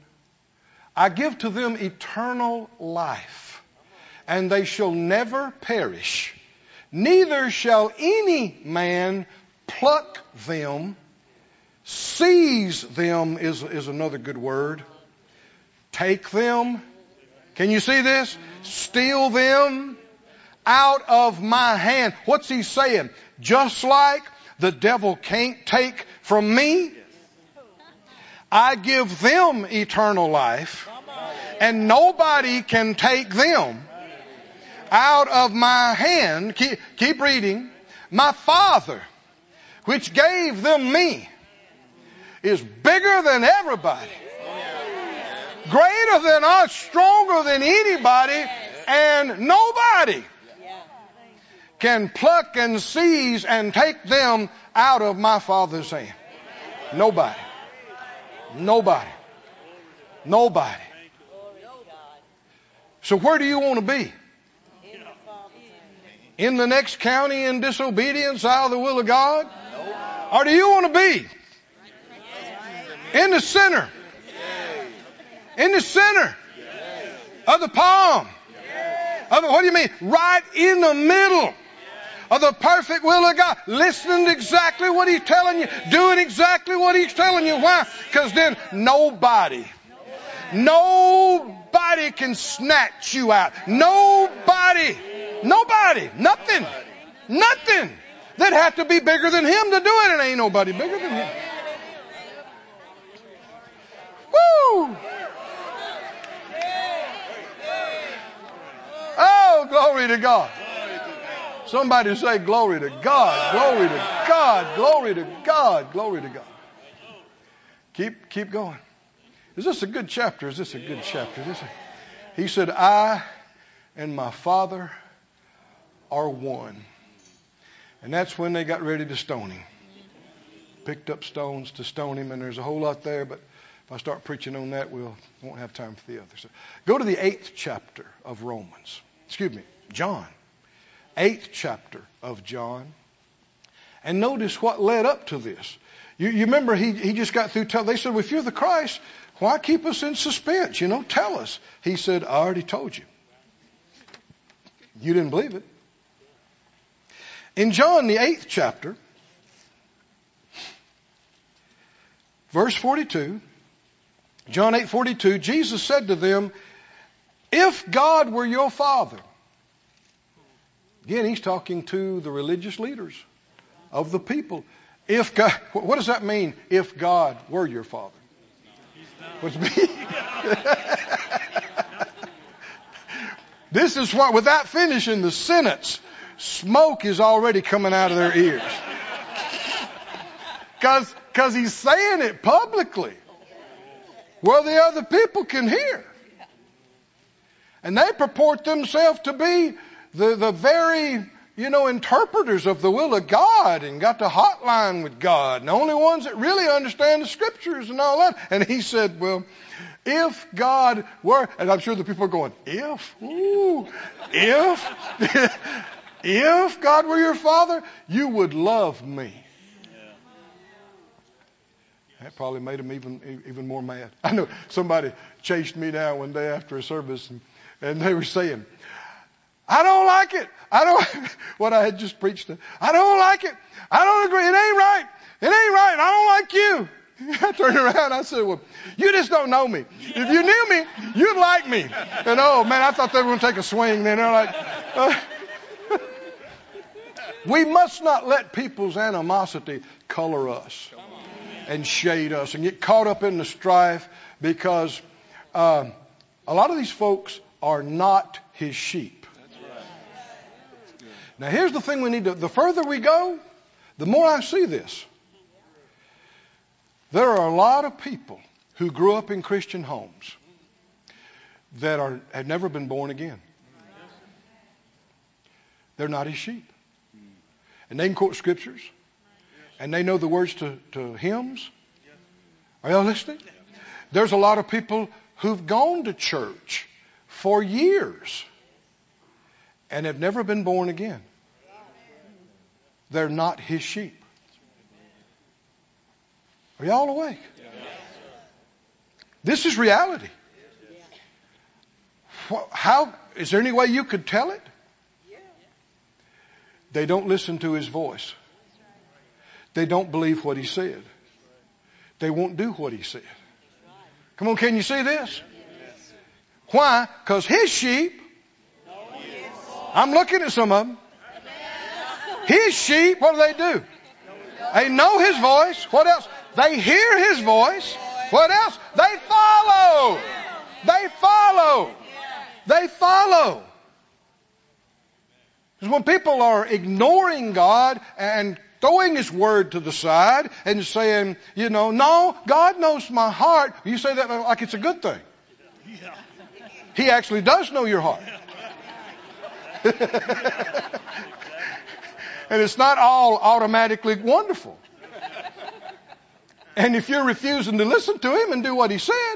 I give to them eternal life, and they shall never perish. Neither shall any man pluck them, seize them is, is another good word. Take them. Can you see this? Steal them out of my hand. What's he saying? Just like the devil can't take from me, I give them eternal life, and nobody can take them out of my hand. Keep, keep reading. My Father which gave them me, is bigger than everybody, greater than us, stronger than anybody, and nobody can pluck and seize and take them out of my Father's hand. Nobody. Nobody. Nobody. So where do you want to be? In the next county in disobedience out of the will of God? Or do you want to be in the center? In the center of the palm. Of the, what do you mean? Right in the middle of the perfect will of God. Listening to exactly what He's telling you. Doing exactly what He's telling you. Why? Because then nobody, nobody can snatch you out. Nobody, nobody, nothing, nothing that have to be bigger than him to do it, and ain't nobody bigger than him. Woo! Oh, glory to God. Somebody say glory to God, glory to God, glory to God, glory to God. Keep keep going. Is this a good chapter? Is this a good chapter? This a, he said, I and my Father are one. And that's when they got ready to stone him. Picked up stones to stone him, and there's a whole lot there, but if I start preaching on that, we'll won't have time for the others. So go to the eighth chapter of Romans. Excuse me, John. Eighth chapter of John. And notice what led up to this. You, you remember he, he just got through telling, they said, well, if you're the Christ, why keep us in suspense? You know, tell us. He said, I already told you. You didn't believe it. In John, the eighth chapter, verse 42, John 8 42, Jesus said to them, If God were your father, again, he's talking to the religious leaders of the people. If God, what does that mean? If God were your father, which means this is what, without finishing the sentence, smoke is already coming out of their ears. Cause, cause he's saying it publicly where the other people can hear. And they purport themselves to be the, the very, you know, interpreters of the will of God and got the hotline with God and the only ones that really understand the scriptures and all that. And he said, well, if God were, and I'm sure the people are going, if, ooh, if, if God were your father, you would love me. That probably made him even even more mad. I know somebody chased me down one day after a service, and, and they were saying, "I don't like it. I don't what I had just preached. I don't like it. I don't agree. It ain't right. It ain't right. I don't like you." I turned around. I said, "Well, you just don't know me. If you knew me, you'd like me." And oh man, I thought they were going to take a swing. Then they're like. Uh, we must not let people's animosity color us and shade us and get caught up in the strife because uh, a lot of these folks are not his sheep. Now, here's the thing we need to, the further we go, the more I see this. There are a lot of people who grew up in Christian homes that are, have never been born again. They're not his sheep. And they can quote scriptures and they know the words to, to hymns. Are y'all listening? There's a lot of people who've gone to church for years and have never been born again. They're not his sheep. Are y'all awake? This is reality. How is there any way you could tell it? They don't listen to his voice. They don't believe what he said. They won't do what he said. Come on, can you see this? Why? Because his sheep, I'm looking at some of them. His sheep, what do they do? They know his voice. What else? They hear his voice. What else? They follow. They follow. They follow. Because when people are ignoring God and throwing His Word to the side and saying, you know, no, God knows my heart, you say that like it's a good thing. He actually does know your heart. and it's not all automatically wonderful. And if you're refusing to listen to Him and do what He said,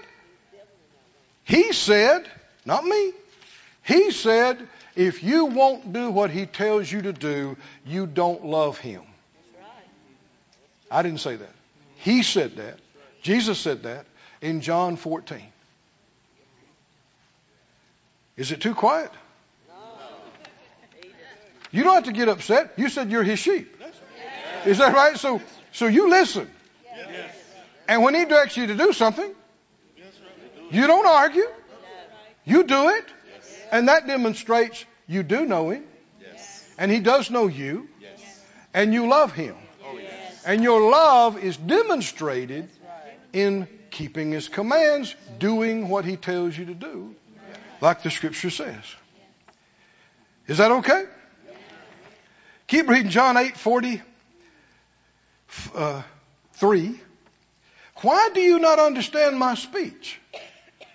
He said, not me, He said, if you won't do what he tells you to do, you don't love him. I didn't say that. He said that. Jesus said that in John 14. Is it too quiet? You don't have to get upset. You said you're his sheep. Is that right? So, so you listen. And when he directs you to do something, you don't argue. You do it. And that demonstrates you do know Him. And He does know you. And you love Him. And your love is demonstrated in keeping His commands, doing what He tells you to do, like the Scripture says. Is that okay? Keep reading John 8 43. Uh, Why do you not understand my speech?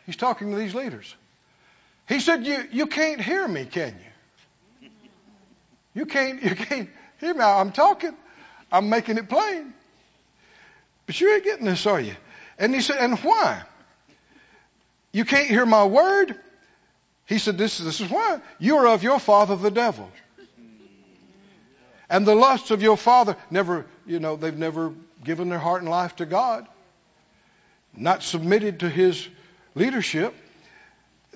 He's talking to these leaders. He said, you, you can't hear me, can you? You can't, you can't hear me. I'm talking. I'm making it plain. But you ain't getting this, are you? And he said, and why? You can't hear my word? He said, this, is this is why. You are of your father, the devil. And the lusts of your father never, you know, they've never given their heart and life to God. Not submitted to his leadership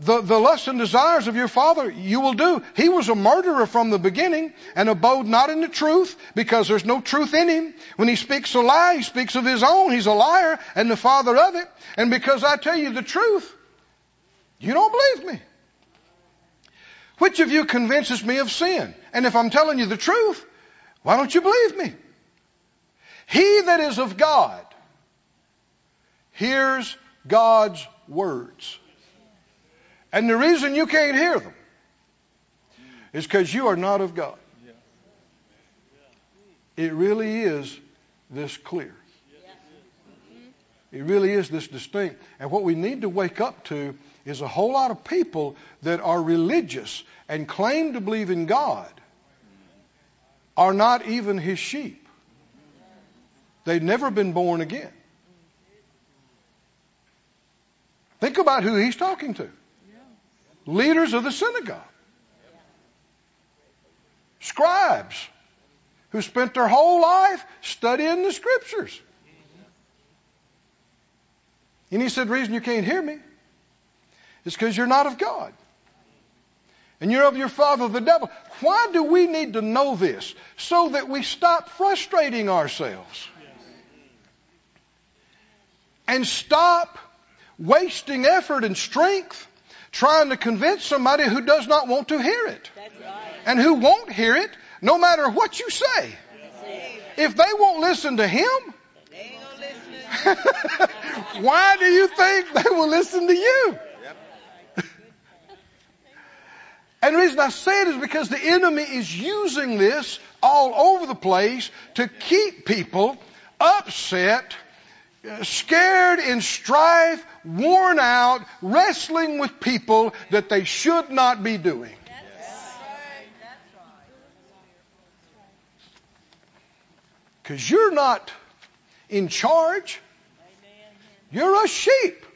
the, the lusts and desires of your father you will do. He was a murderer from the beginning and abode not in the truth because there's no truth in him. When he speaks a lie, he speaks of his own. He's a liar and the father of it. And because I tell you the truth, you don't believe me. Which of you convinces me of sin? And if I'm telling you the truth, why don't you believe me? He that is of God hears God's words. And the reason you can't hear them is because you are not of God. It really is this clear. It really is this distinct. And what we need to wake up to is a whole lot of people that are religious and claim to believe in God are not even his sheep. They've never been born again. Think about who he's talking to. Leaders of the synagogue. Scribes who spent their whole life studying the scriptures. And he said, the reason you can't hear me is because you're not of God. And you're of your father the devil. Why do we need to know this? So that we stop frustrating ourselves. And stop wasting effort and strength trying to convince somebody who does not want to hear it. And who won't hear it no matter what you say. If they won't listen to him, why do you think they will listen to you? And the reason I say it is because the enemy is using this all over the place to keep people upset, uh, scared in strife, worn out, wrestling with people that they should not be doing. Because you're not in charge. You're a sheep.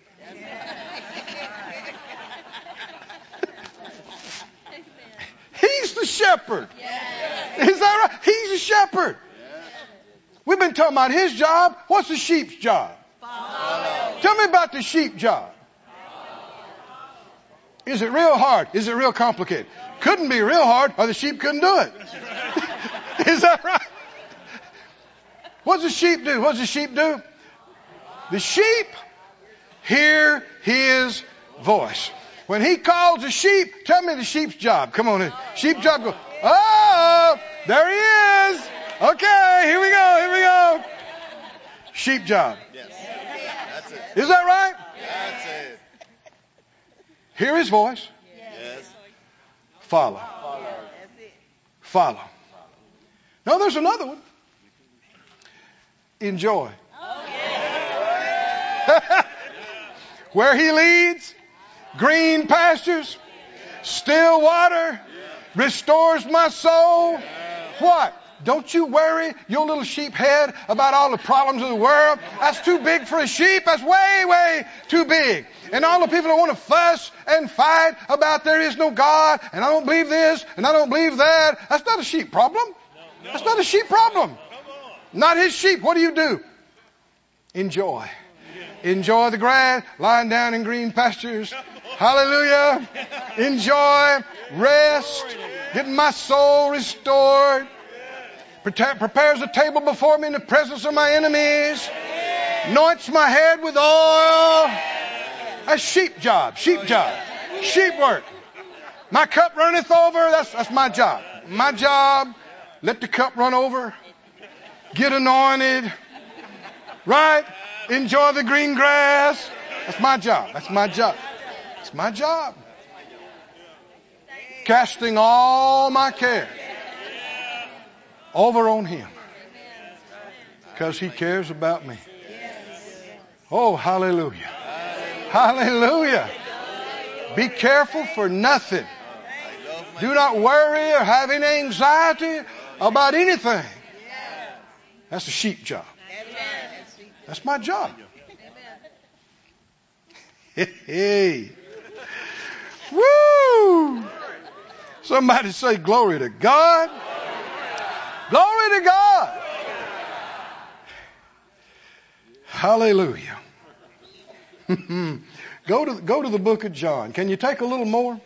He's the shepherd. Is that right? He's a shepherd. We've been talking about his job. What's the sheep's job? Follow. Tell me about the sheep job. Is it real hard? Is it real complicated? Couldn't be real hard or the sheep couldn't do it. Is that right? What's the sheep do? What's the sheep do? The sheep hear his voice. When he calls the sheep, tell me the sheep's job. Come on in. Sheep job go, oh, there he is. Okay, here we go, here we go. Sheep job. Yes. That's it. Is that right? That's it. Hear his voice. Yes. Follow. Follow. Now there's another one. Enjoy. Oh, Where he leads, green pastures, still water, restores my soul. What? Don't you worry your little sheep head about all the problems of the world. That's too big for a sheep. That's way, way too big. And all the people that want to fuss and fight about there is no God and I don't believe this and I don't believe that. That's not a sheep problem. That's not a sheep problem. Not his sheep. What do you do? Enjoy. Enjoy the grass, lying down in green pastures. Hallelujah. Enjoy, rest, getting my soul restored. Prepare- Prepares a table before me in the presence of my enemies. Anoints my head with oil. That's sheep job, sheep job, sheep work. My cup runneth over. That's, that's my job. My job, let the cup run over. Get anointed. Right? Enjoy the green grass. That's my job. That's my job. My job. Casting all my care over on Him. Because He cares about me. Oh, hallelujah. Hallelujah. Be careful for nothing. Do not worry or have any anxiety about anything. That's a sheep job. That's my job. Hey. Woo! Somebody say glory to God. Glory to God. Hallelujah. go to go to the book of John. Can you take a little more?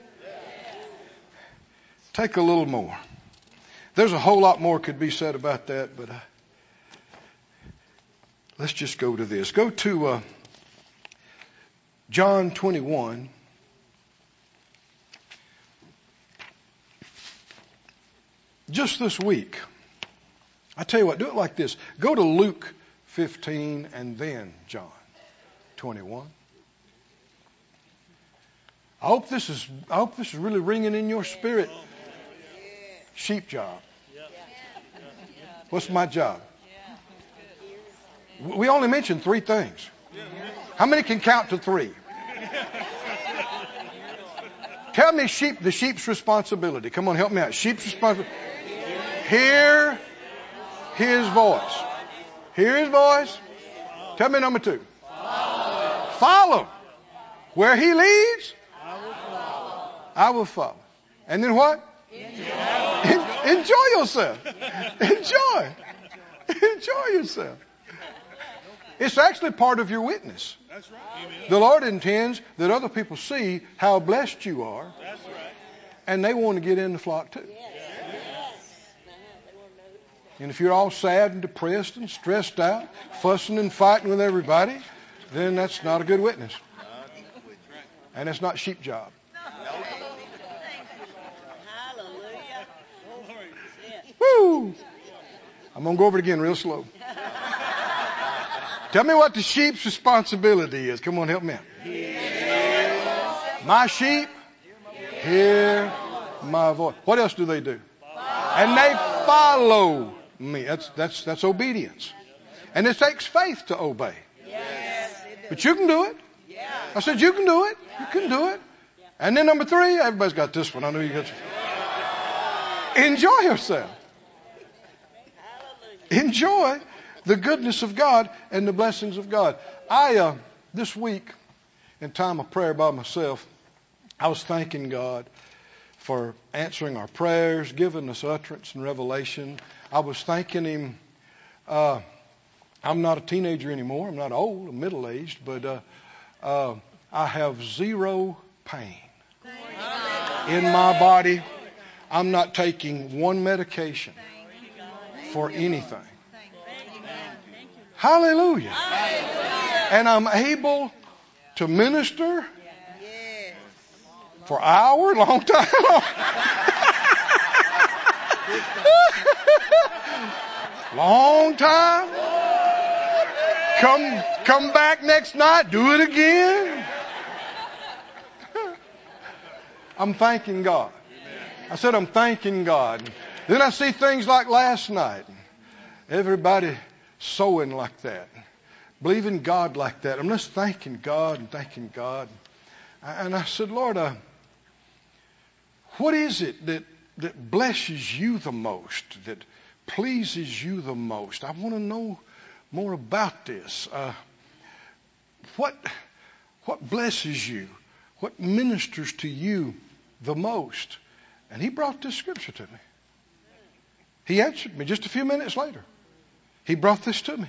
Take a little more. There's a whole lot more could be said about that, but uh, let's just go to this. Go to uh, John 21. Just this week, I tell you what, do it like this. Go to Luke 15 and then John 21. I hope this is I hope this is really ringing in your spirit. Sheep job. What's my job? We only mentioned three things. How many can count to three? Tell me sheep the sheep's responsibility. Come on, help me out. Sheep's responsibility. Hear his voice. Hear his voice. Tell me number two. Follow. Where he leads, I will follow. I will follow. And then what? Enjoy, Enjoy yourself. Enjoy. Enjoy yourself. It's actually part of your witness. That's right. The Lord intends that other people see how blessed you are, That's right. and they want to get in the flock too. And if you're all sad and depressed and stressed out, fussing and fighting with everybody, then that's not a good witness. And it's not sheep job. Hallelujah. Woo! I'm going to go over it again real slow. Tell me what the sheep's responsibility is. Come on, help me out. My sheep hear my voice. What else do they do? And they follow me. That's, that's, that's obedience. And it takes faith to obey. But you can do it. I said, you can do it. You can do it. And then number three, everybody's got this one. I know you got this. Enjoy yourself. Enjoy the goodness of God and the blessings of God. I, uh, this week, in time of prayer by myself, I was thanking God for answering our prayers, giving us utterance and revelation. I was thanking Him. Uh, I'm not a teenager anymore. I'm not old. I'm middle aged, but uh, uh, I have zero pain in my body. I'm not taking one medication for anything. Hallelujah. And I'm able to minister for hour, long time. long time. Come, come back next night, do it again. I'm thanking God. I said, I'm thanking God. Then I see things like last night. Everybody sowing like that, believing God like that. I'm just thanking God and thanking God. And I said, Lord, uh, what is it that, that blesses you the most, that pleases you the most? I want to know more about this. Uh, what, what blesses you? What ministers to you the most? And he brought this scripture to me. He answered me just a few minutes later. He brought this to me.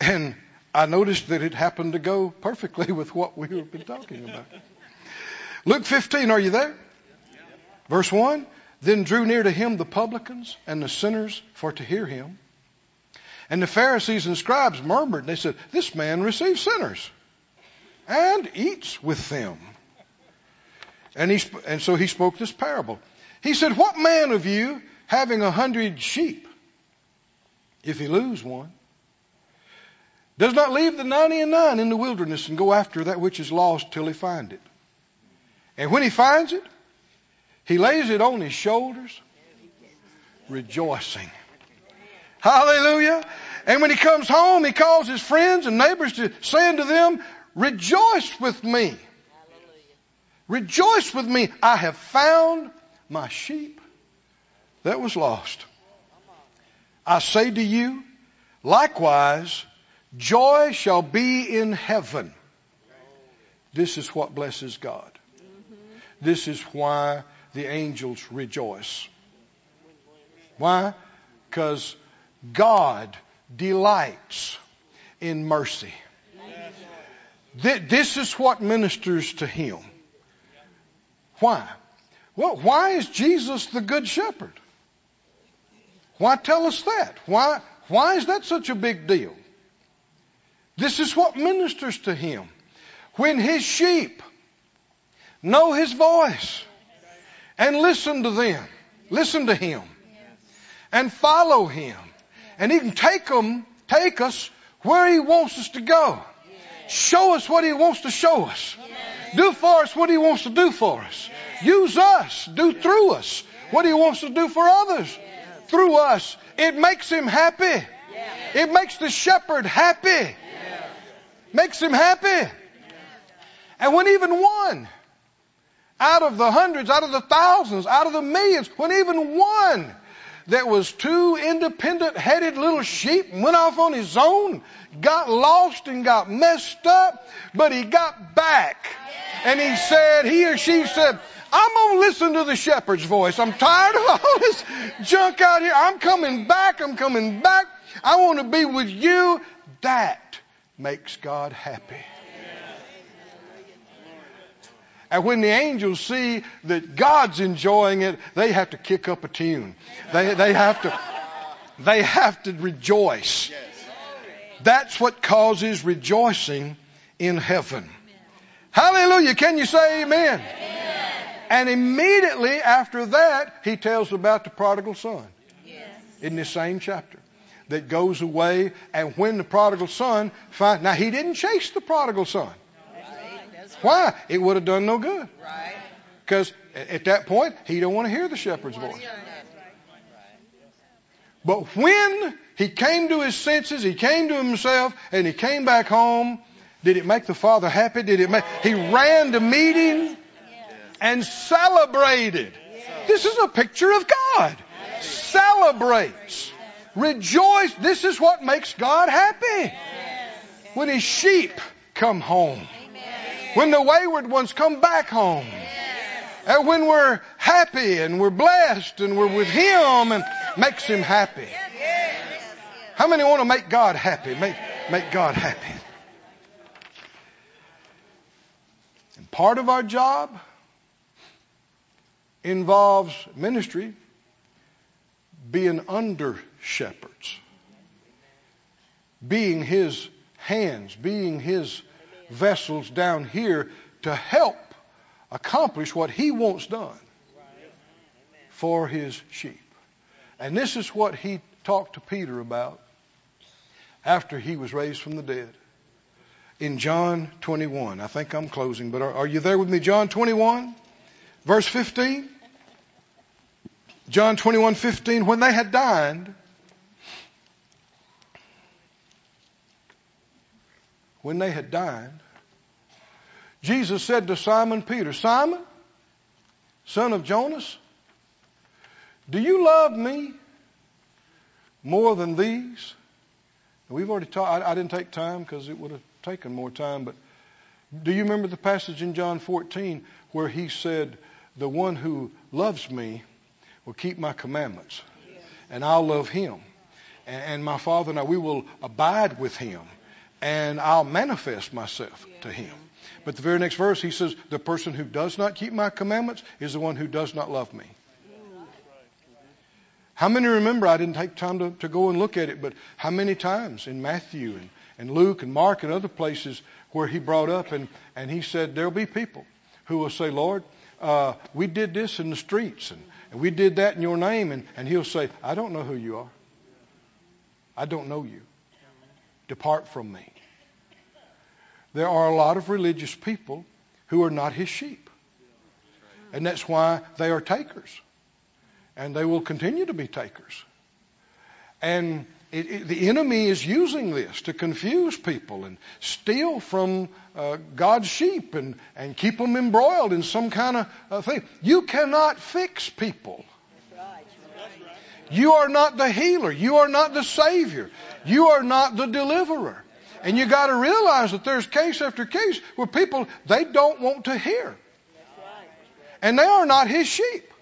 And I noticed that it happened to go perfectly with what we've been talking about. Luke 15, are you there? Verse 1 Then drew near to him the publicans and the sinners for to hear him. And the Pharisees and scribes murmured, and they said, This man receives sinners and eats with them. And, he, and so he spoke this parable. He said, What man of you, having a hundred sheep, if he lose one, does not leave the ninety and nine in the wilderness and go after that which is lost till he find it? And when he finds it, he lays it on his shoulders, rejoicing. Hallelujah. And when he comes home, he calls his friends and neighbors to say unto them, Rejoice with me. Rejoice with me. I have found my sheep that was lost. I say to you, likewise, joy shall be in heaven. This is what blesses God. This is why the angels rejoice. Why? Because God delights in mercy. This is what ministers to Him. Why? Well, why is Jesus the good shepherd? Why tell us that? Why, why is that such a big deal? This is what ministers to him. When his sheep know his voice and listen to them. Listen to Him. And follow Him. And He can take them, take us where He wants us to go. Show us what He wants to show us. Do for us what He wants to do for us. Use us. Do through us what He wants to do for others. Through us. It makes Him happy. It makes the shepherd happy. Makes him happy. And when even one out of the hundreds, out of the thousands, out of the millions, when even one that was two independent headed little sheep went off on his own, got lost and got messed up, but he got back. And he said, he or she said, I'm to listen to the shepherd's voice. I'm tired of all this junk out here. I'm coming back. I'm coming back. I want to be with you. That makes God happy. And when the angels see that God's enjoying it, they have to kick up a tune. They, they have to, they have to rejoice. That's what causes rejoicing in heaven. Hallelujah. Can you say amen? And immediately after that, he tells about the prodigal son in this same chapter that goes away. And when the prodigal son find, now he didn't chase the prodigal son. Why? It would have done no good. Because at that point, he don't want to hear the shepherd's voice. But when he came to his senses, he came to himself, and he came back home, did it make the father happy? Did it make, he ran to meet him and celebrated. This is a picture of God. Celebrates. Rejoice. This is what makes God happy. When his sheep come home. When the wayward ones come back home. And when we're happy and we're blessed and we're with him and makes him happy. How many want to make God happy? Make, make God happy. And part of our job involves ministry being under shepherds, being his hands, being his vessels down here to help accomplish what he wants done for his sheep. And this is what he talked to Peter about after he was raised from the dead. In John 21. I think I'm closing, but are, are you there with me? John 21, verse 15. John 21, 15. When they had dined, when they had dined, Jesus said to Simon Peter, Simon, son of Jonas, do you love me more than these? We've already talked, I, I didn't take time because it would have taken more time, but do you remember the passage in John 14 where he said, The one who loves me will keep my commandments, and I'll love him. And my Father and I, we will abide with him, and I'll manifest myself to him. But the very next verse, he says, The person who does not keep my commandments is the one who does not love me. How many remember? I didn't take time to, to go and look at it, but how many times in Matthew and, and Luke and Mark and other places where he brought up and, and he said, There'll be people who will say, Lord, uh, we did this in the streets and, and we did that in your name. And, and he'll say, I don't know who you are. I don't know you. Depart from me. There are a lot of religious people who are not his sheep. And that's why they are takers and they will continue to be takers. And it, it, the enemy is using this to confuse people and steal from uh, God's sheep and, and keep them embroiled in some kind of uh, thing. You cannot fix people. You are not the healer. You are not the savior. You are not the deliverer. And you got to realize that there's case after case where people they don't want to hear. And they are not his sheep.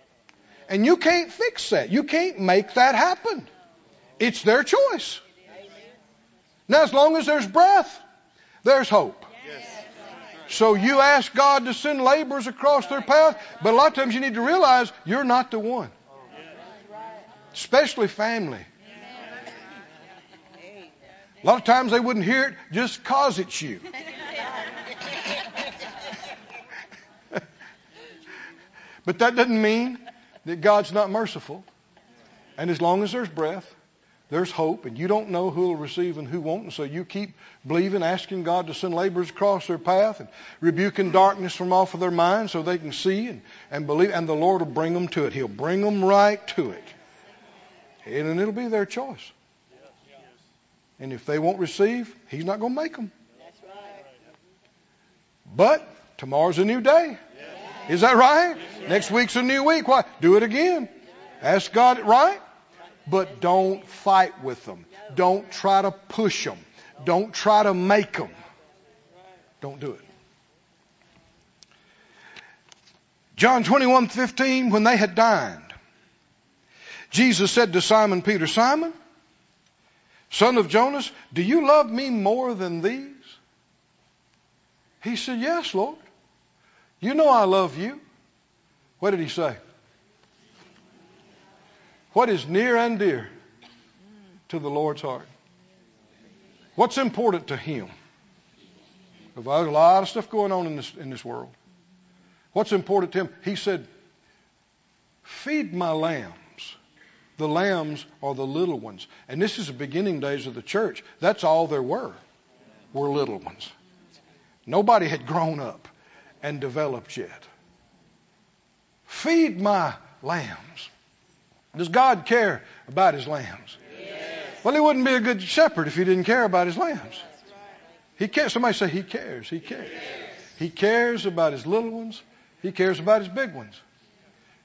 And you can't fix that. You can't make that happen. It's their choice. Now, as long as there's breath, there's hope. So you ask God to send laborers across their path, but a lot of times you need to realize you're not the one. Especially family. A lot of times they wouldn't hear it just cause it's you. But that doesn't mean that God's not merciful. And as long as there's breath, there's hope, and you don't know who will receive and who won't. And so you keep believing, asking God to send laborers across their path and rebuking darkness from off of their minds so they can see and, and believe. And the Lord will bring them to it. He'll bring them right to it. And it'll be their choice. And if they won't receive, He's not going to make them. But tomorrow's a new day. Is that right? Next week's a new week. Why? Do it again. Ask God right. But don't fight with them. Don't try to push them. Don't try to make them. Don't do it. John 21, 15, when they had dined, Jesus said to Simon Peter, Simon, son of Jonas, do you love me more than these? He said, Yes, Lord. You know I love you. What did he say? What is near and dear to the Lord's heart? What's important to him? There's a lot of stuff going on in this, in this world. What's important to him? He said, Feed my lambs. The lambs are the little ones. And this is the beginning days of the church. That's all there were, were little ones. Nobody had grown up and developed yet. Feed my lambs. Does God care about his lambs? Yes. Well, he wouldn't be a good shepherd if he didn't care about his lambs. He cares. Somebody say he cares. He cares. He cares about his little ones. He cares about his big ones.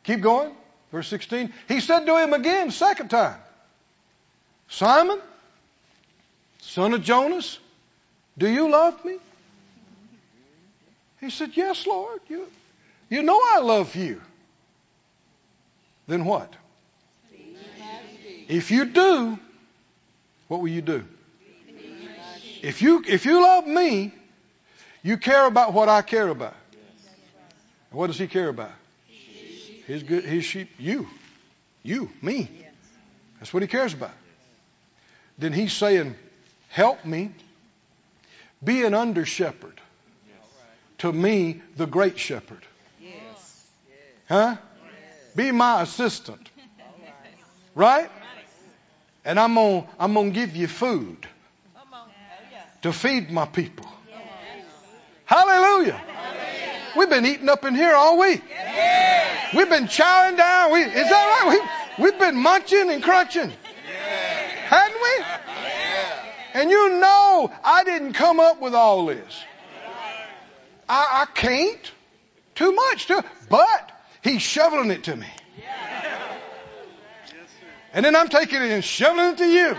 Keep going. Verse 16. He said to him again, second time, Simon, son of Jonas, do you love me? He said, Yes, Lord. You, you know I love you. Then what? If you do, what will you do? If you, if you love me, you care about what I care about. what does he care about? His good, his sheep, you, you, me. That's what he cares about. Then he's saying, help me be an under shepherd to me, the great shepherd. Huh? Be my assistant. Right? And I'm going I'm to give you food to feed my people. Hallelujah. We've been eating up in here all week. We've been chowing down. We, is that right? We, we've been munching and crunching. Hadn't we? And you know I didn't come up with all this. I, I can't. Too much. Too, but he's shoveling it to me. And then I'm taking it and shoveling it to you.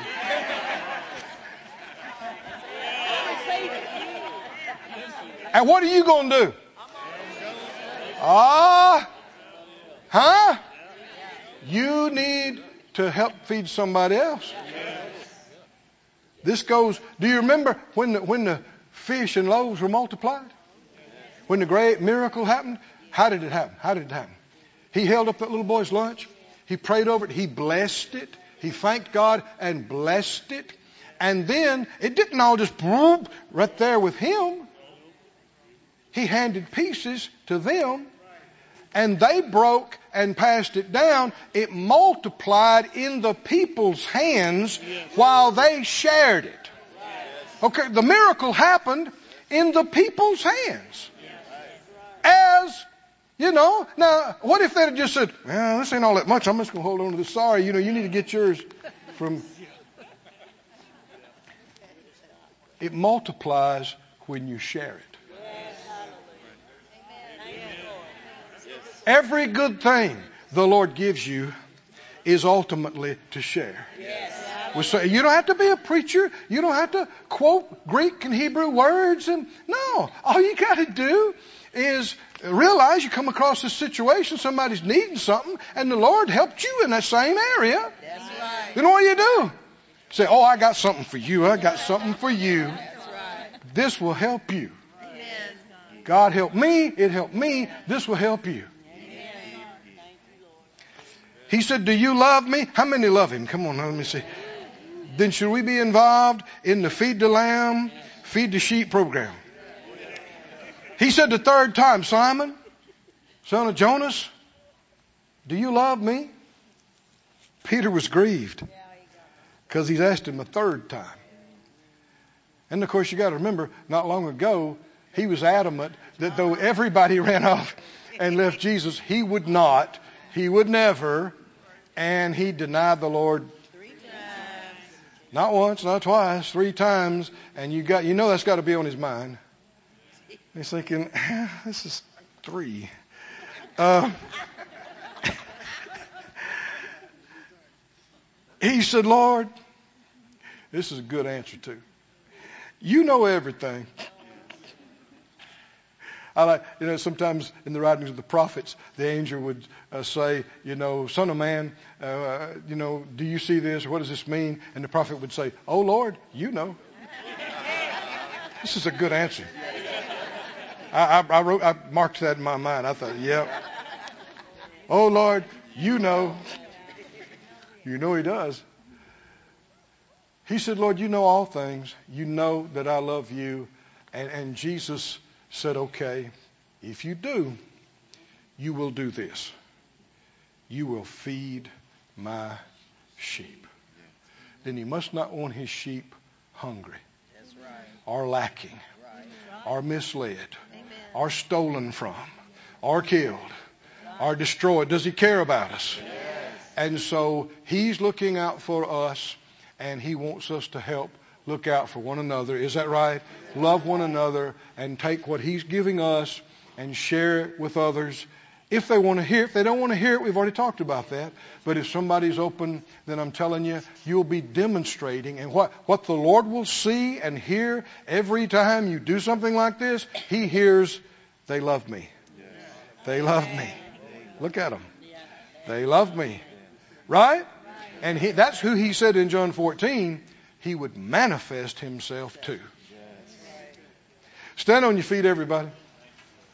And what are you going to do? Ah, huh? You need to help feed somebody else. This goes. Do you remember when the, when the fish and loaves were multiplied? When the great miracle happened, how did it happen? How did it happen? He held up that little boy's lunch. He prayed over it. He blessed it. He thanked God and blessed it. And then it didn't all just boom right there with him. He handed pieces to them and they broke and passed it down. It multiplied in the people's hands while they shared it. Okay, the miracle happened in the people's hands as you know, now, what if they'd have just said, well, this ain't all that much. I'm just to hold on to this. Sorry, you know, you need to get yours from. It multiplies when you share it. Every good thing the Lord gives you is ultimately to share. So you don't have to be a preacher. You don't have to quote Greek and Hebrew words. And no, all you got to do is realize you come across a situation, somebody's needing something, and the Lord helped you in that same area. That's right. Then what do you do? Say, oh, I got something for you. I got something for you. Right. This will help you. Amen. God helped me. It helped me. This will help you. He said, do you love me? How many love him? Come on, let me see. Then should we be involved in the feed the lamb, feed the sheep program? He said the third time, Simon, son of Jonas, Do you love me? Peter was grieved because he's asked him a third time. And of course, you got to remember, not long ago, he was adamant that though everybody ran off and left Jesus, he would not, he would never, and he denied the Lord not once, not twice, three times, and you got you know that's got to be on his mind. He's thinking, this is three. Uh, he said, Lord, this is a good answer too. You know everything. I like, you know, sometimes in the writings of the prophets, the angel would uh, say, you know, son of man, uh, you know, do you see this? What does this mean? And the prophet would say, oh Lord, you know. this is a good answer. I, I, I wrote, I marked that in my mind. I thought, yep. Oh Lord, you know. You know he does. He said, Lord, you know all things. You know that I love you. And, and Jesus said, Okay, if you do, you will do this. You will feed my sheep. Then he must not want his sheep hungry or lacking or misled or stolen from or killed or destroyed. Does he care about us? And so he's looking out for us and he wants us to help look out for one another. Is that right? Love one another and take what He's giving us and share it with others. If they want to hear it, if they don't want to hear it, we've already talked about that. But if somebody's open, then I'm telling you, you'll be demonstrating. And what, what the Lord will see and hear every time you do something like this, He hears, they love me. They love me. Look at them. They love me. Right? And he, that's who He said in John 14, he would manifest himself to. Stand on your feet, everybody.